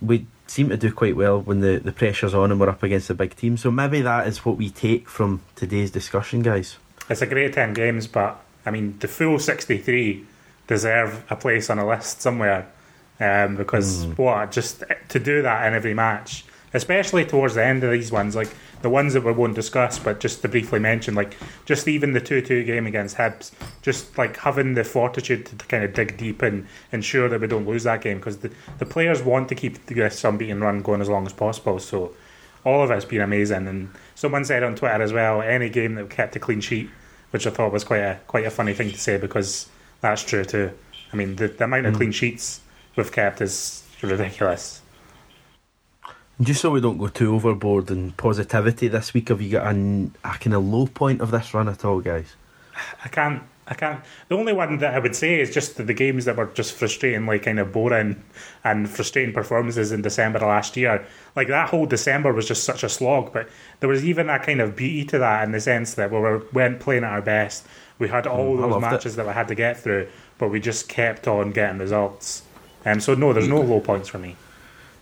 we seem to do quite well when the, the pressure's on and we're up against a big team. So maybe that is what we take from today's discussion, guys. It's a great 10 games, but I mean, the full 63 deserve a place on a list somewhere um, because what just to do that in every match, especially towards the end of these ones, like the ones that we won't discuss, but just to briefly mention, like just even the 2 2 game against Hibs, just like having the fortitude to, kind of dig deep and ensure that we don't lose that game because the, the players want to keep this unbeaten run going as long as possible. So all of it's been amazing. And someone said on Twitter as well, any game that kept a clean sheet, which I thought was quite a quite a funny thing to say because that's true too. I mean, the, the amount of mm. clean sheets we've kept is ridiculous. And just so we don't go too overboard in positivity this week, have you got a, a kind of low point of this run at all, guys? I can't. I can't. The only one that I would say is just the games that were just frustrating, like kind of boring and frustrating performances in December of last year. Like that whole December was just such a slog, but there was even a kind of beauty to that in the sense that we were, weren't playing at our best. We had all Mm, those loved it. matches that we had to get through, but we just kept on getting results. Um, so no, there's no low points for me.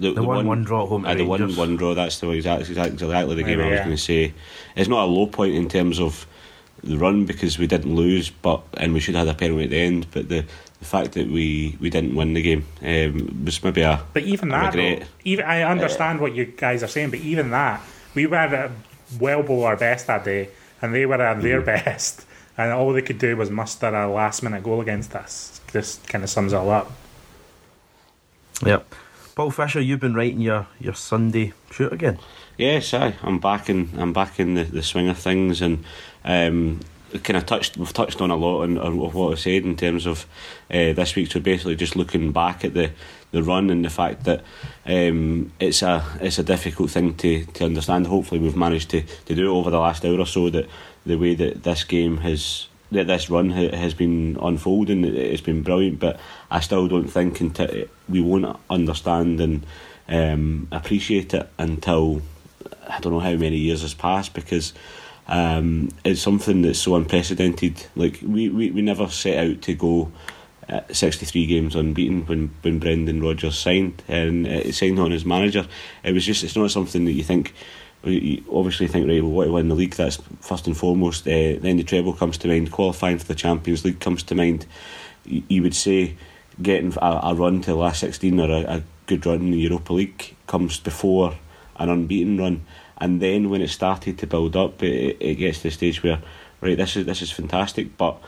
The, The one- one draw at home to uh, the one one draw. That's the exactly exactly, exactly the game Maybe, I was yeah. going to say. It's not a low point in terms of the run because we didn't lose, but and we should have had a penalty at the end. But the the fact that we, we didn't win the game um, was maybe a But even a that, though, even I understand what you guys are saying, but even that, we were uh, well below our best that day, and they were at Mm. their *laughs* best, and all they could do was muster a last minute goal against us. This kind of sums it all up. Yep. Paul Fisher, you've been writing your, your Sunday shoot again. Yes, I. I'm back in. I'm back in the, the swing of things, and um, kind of touched. We've touched on a lot on, on what I said in terms of uh, this week. So basically, just looking back at the, the run and the fact that um, it's a it's a difficult thing to, to understand. Hopefully, we've managed to, to do it over the last hour or so. That the way that this game has that this run ha- has been unfolding, it- it's been brilliant. But I still don't think until we won't understand and um, appreciate it until I don't know how many years has passed because um, it's something that's so unprecedented. Like we, we, we never set out to go uh, 63 games unbeaten when, when Brendan Rodgers signed and uh, signed on as manager. It was just it's not something that you think. You obviously think right, we want to win the league. That's first and foremost. Uh, then the treble comes to mind. Qualifying for the Champions League comes to mind. You, you would say getting a, a run to the last 16 or a, a good run in the Europa League comes before an unbeaten run, and then when it started to build up, it, it gets to the stage where right, this is this is fantastic, but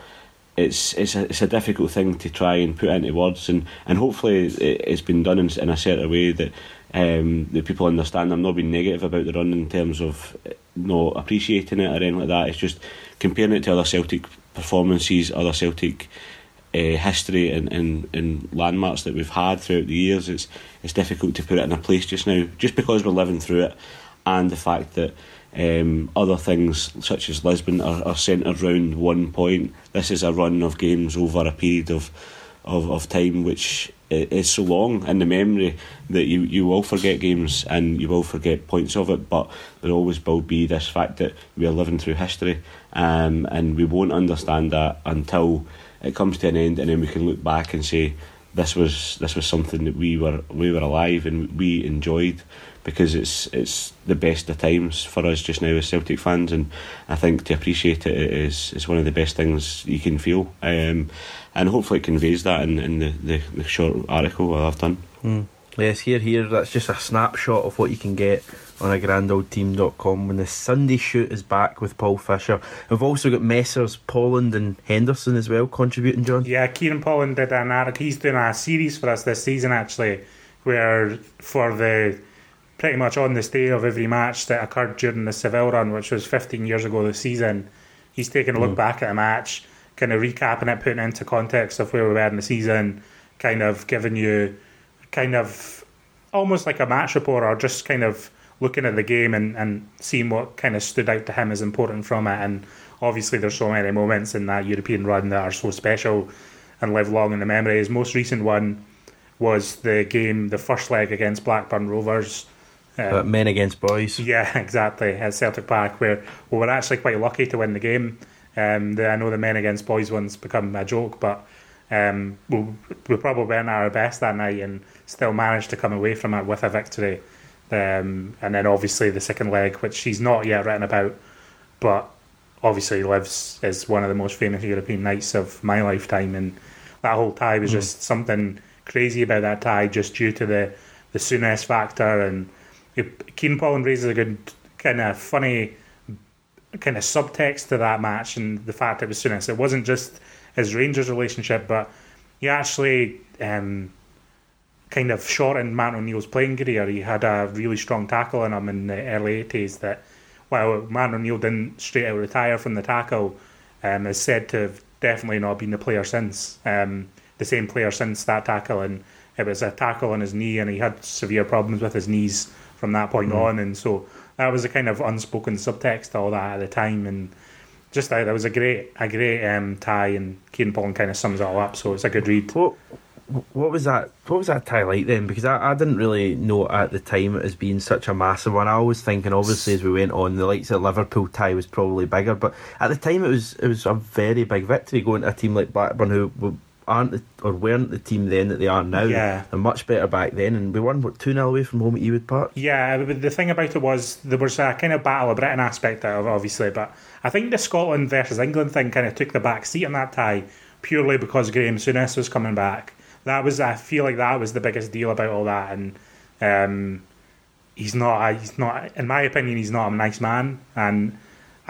it's it's a, it's a difficult thing to try and put into words, and, and hopefully it, it's been done in, in a certain way that um, that people understand. I'm not being negative about the run in terms of uh, not appreciating it or anything like that. It's just comparing it to other Celtic performances, other Celtic uh, history and, and, and landmarks that we've had throughout the years, it's it's difficult to put it in a place just now, just because we're living through it, and the fact that um, other things such as Lisbon are, are centred around one point. This is a run of games over a period of of, of time which i- is so long in the memory that you, you will forget games and you will forget points of it, but there always will be this fact that we are living through history um, and we won't understand that until it comes to an end and then we can look back and say this was this was something that we were we were alive and we enjoyed because it's it's the best of times for us just now as Celtic fans and I think to appreciate it is is one of the best things you can feel. Um, and hopefully it conveys that in, in the, the, the short article I've done. Mm. Yes, here, here, that's just a snapshot of what you can get on a grandoldteam.com when the Sunday shoot is back with Paul Fisher. We've also got Messers, Polland and Henderson as well contributing, John. Yeah, Kieran Pollan did an article. He's doing a series for us this season actually, where for the pretty much on this day of every match that occurred during the Seville run, which was 15 years ago this season, he's taking a look back at a match, kind of recapping it, putting it into context of where we were in the season, kind of giving you kind of almost like a match report or just kind of looking at the game and, and seeing what kind of stood out to him as important from it. And obviously, there's so many moments in that European run that are so special and live long in the memory. His most recent one was the game, the first leg against Blackburn Rovers. Uh, men against boys. Yeah, *laughs* exactly. At Celtic Park, where we were actually quite lucky to win the game. Um, the, I know the men against boys one's become a joke, but um, we, we probably weren't at our best that night and still managed to come away from it with a victory. Um, and then obviously the second leg, which he's not yet written about, but obviously lives as one of the most famous European nights of my lifetime, and that whole tie was just something crazy about that tie, just due to the the Souness factor, and Keen Paul raises a good kind of funny kind of subtext to that match, and the fact it was Souness. It wasn't just his Rangers relationship, but he actually. Um, kind of shortened Martin O'Neill's playing career. He had a really strong tackle in him in the early 80s that, while Matt O'Neill didn't straight out retire from the tackle, um, is said to have definitely not been the player since. Um, the same player since that tackle. And it was a tackle on his knee, and he had severe problems with his knees from that point on. And so that was a kind of unspoken subtext to all that at the time. And just that, that was a great, a great um, tie, and Kieran Paul kind of sums it all up. So it's a good read. What what was that? What was that tie like then? Because I, I didn't really know at the time it as being such a massive one. I was thinking, obviously, as we went on, the likes of Liverpool tie was probably bigger, but at the time it was it was a very big victory going to a team like Blackburn who aren't the, or weren't the team then that they are now. Yeah. They're much better back then, and we won what two 0 away from home at Ewood Park. Yeah, but the thing about it was there was a kind of battle of Britain aspect of it, obviously, but I think the Scotland versus England thing kind of took the back seat on that tie purely because Graeme Souness was coming back. That was, I feel like that was the biggest deal about all that, and um, he's not, he's not, in my opinion, he's not a nice man, and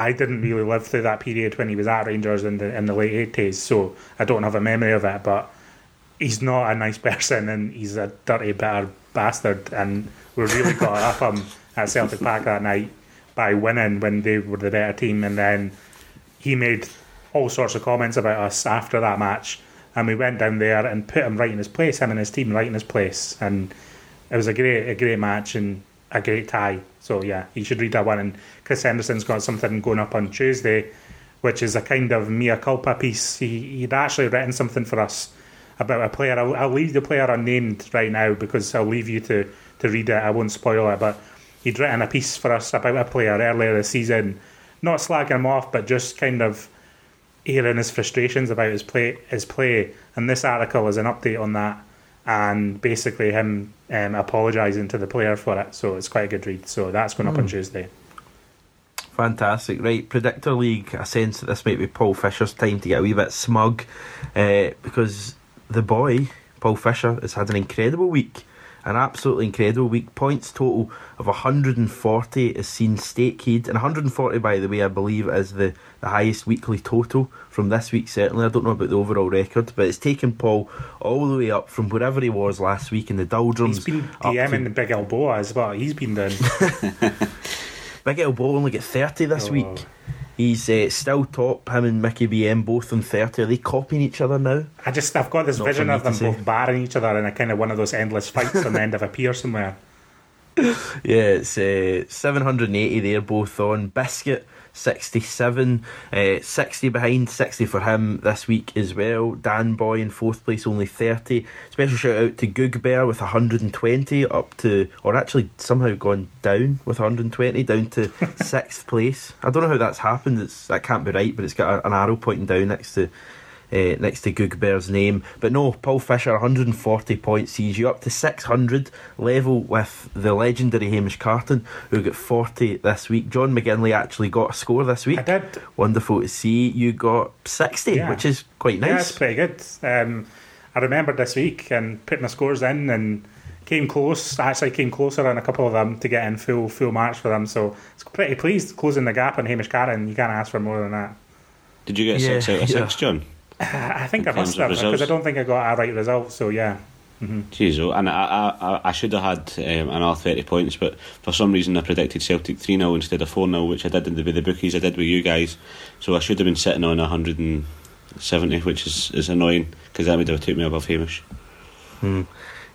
I didn't really live through that period when he was at Rangers in the in the late eighties, so I don't have a memory of it, but he's not a nice person and he's a dirty, bitter bastard. And we really got up him at Celtic Park that night by winning when they were the better team. And then he made all sorts of comments about us after that match. And we went down there and put him right in his place, him and his team right in his place. And it was a great, a great match and a great tie. So yeah, you should read that one. And Chris Henderson's got something going up on Tuesday, which is a kind of mea culpa piece. He, he'd actually written something for us about a player. I'll, I'll leave the player unnamed right now because I'll leave you to, to read it. I won't spoil it, but he'd written a piece for us about a player earlier this season, not slagging him off, but just kind of airing his frustrations about his play. His play, and this article is an update on that, and basically him um, apologising to the player for it. So it's quite a good read. So that's going up on Tuesday. Fantastic, right? Predictor League. I sense that this might be Paul Fisher's time to get a wee bit smug, uh, because the boy Paul Fisher has had an incredible week, an absolutely incredible week. Points total of 140 is seen Stakehead, and 140, by the way, I believe is the the highest weekly total from this week. Certainly, I don't know about the overall record, but it's taken Paul all the way up from wherever he was last week in the doldrums. He's been DMing the Big Elbow as well. He's been doing. *laughs* *laughs* Big Elbow only get 30 this oh. week. He's uh, still top, him and Mickey BM both on 30. Are they copying each other now? I just I've got this Not vision of them both barring each other in a kind of one of those endless fights on the end of a pier somewhere. *laughs* Yeah, it's uh, 780 they're both on. Biscuit, 67. Uh, 60 behind, 60 for him this week as well. Dan Boy in fourth place, only 30. Special shout out to Goog Bear with 120 up to, or actually somehow gone down with 120, down to *laughs* sixth place. I don't know how that's happened. It's That can't be right, but it's got an arrow pointing down next to uh, next to Goog name. But no, Paul Fisher, 140 points, sees you up to 600, level with the legendary Hamish Carton, who got 40 this week. John McGinley actually got a score this week. I did. Wonderful to see. You got 60, Yeah. which is quite Yeah, nice. it's pretty good. Um, I remembered this week and put my scores in and came close. I Actually, came closer on a couple of them to get in full full marks for them. So it's pretty pleased closing the gap on Hamish Carton. You can't ask for more than that. Did you get Yeah, six out of yeah. six, John? *sighs* I think I must terms have because I don't think I got a right result. So yeah, Jeez, oh, and I, I, I- I should have had um, another 30 points, but for some reason I predicted Celtic 3 0 instead of 4 0, which I did in the, with the bookies I did with you guys. So I should have been sitting on 170, which is, is annoying because that would have took me above Hamish.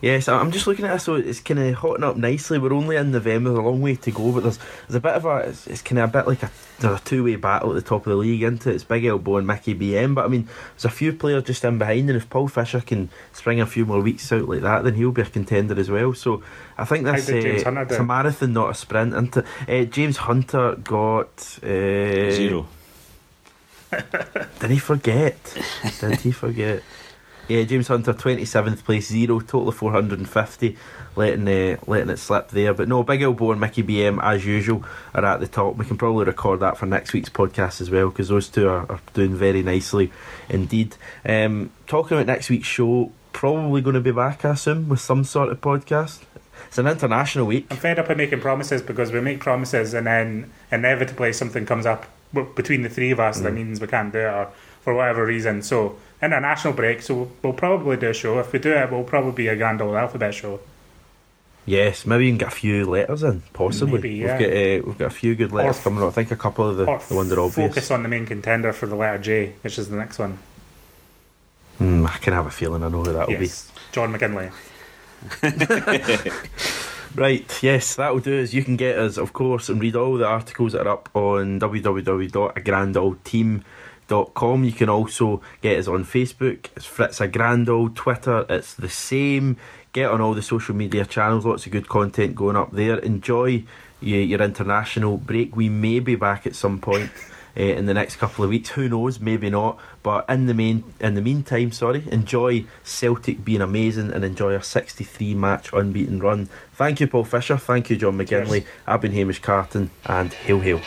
Yes, I- I'm just looking at this, so it's kind of hotting up nicely. We're only in November, there's a long way to go, but there's there's a bit of a, it's, it's kind of a bit like a, there's a two way battle at the top of the league, into it? It's Big Elbow and Mickey BM, but I mean, there's a few players just in behind, and if Paul Fisher can spring a few more weeks out like that, then he'll be a contender as well. So I think How this uh, it's a marathon, not a sprint. Into uh, James Hunter got uh, Zero. Did he forget? *laughs* Did he forget? Yeah, James Hunter, 27th place, zero, total of 450, letting uh, letting it slip there. But no, Big Elbow and Mickey BM, as usual, are at the top. We can probably record that for next week's podcast as well, because those two are, are doing very nicely indeed. Um, talking about next week's show, probably going to be back, I assume, with some sort of podcast. It's an international week. I'm fed up of making promises because we make promises and then inevitably something comes up between the three of us that means we can't do it or for whatever reason. So, international break, so we'll, we'll probably do a show. If we do it, we'll probably be a Grand Old Alphabet show. Yes, maybe you can get a few letters in, possibly. Maybe, yeah. We've got uh, we've got a few good letters f- coming up. I think a couple of the, the ones that are obvious. focus on the main contender for the letter J, which is the next one. Hmm, I can have a feeling I know who that'll yes, John McGinley. *laughs* *laughs* Right, yes, that'll do is you can get us, of course, and read all the articles that are up on www.agrandoldteam.com. You can also get us on Facebook. It's Fritz a Grand Old, Twitter, it's the same. Get on all the social media channels, lots of good content going up there. Enjoy your, your international break. We may be back at some point. Uh, *laughs* in the next couple of weeks, who knows? Maybe not. But in the main, in the meantime, sorry, enjoy Celtic being amazing and enjoy our 63 match unbeaten run. Thank you, Paul Fisher. Thank you, John McGinley. Cheers. I've been Hamish Carton, and hail hail.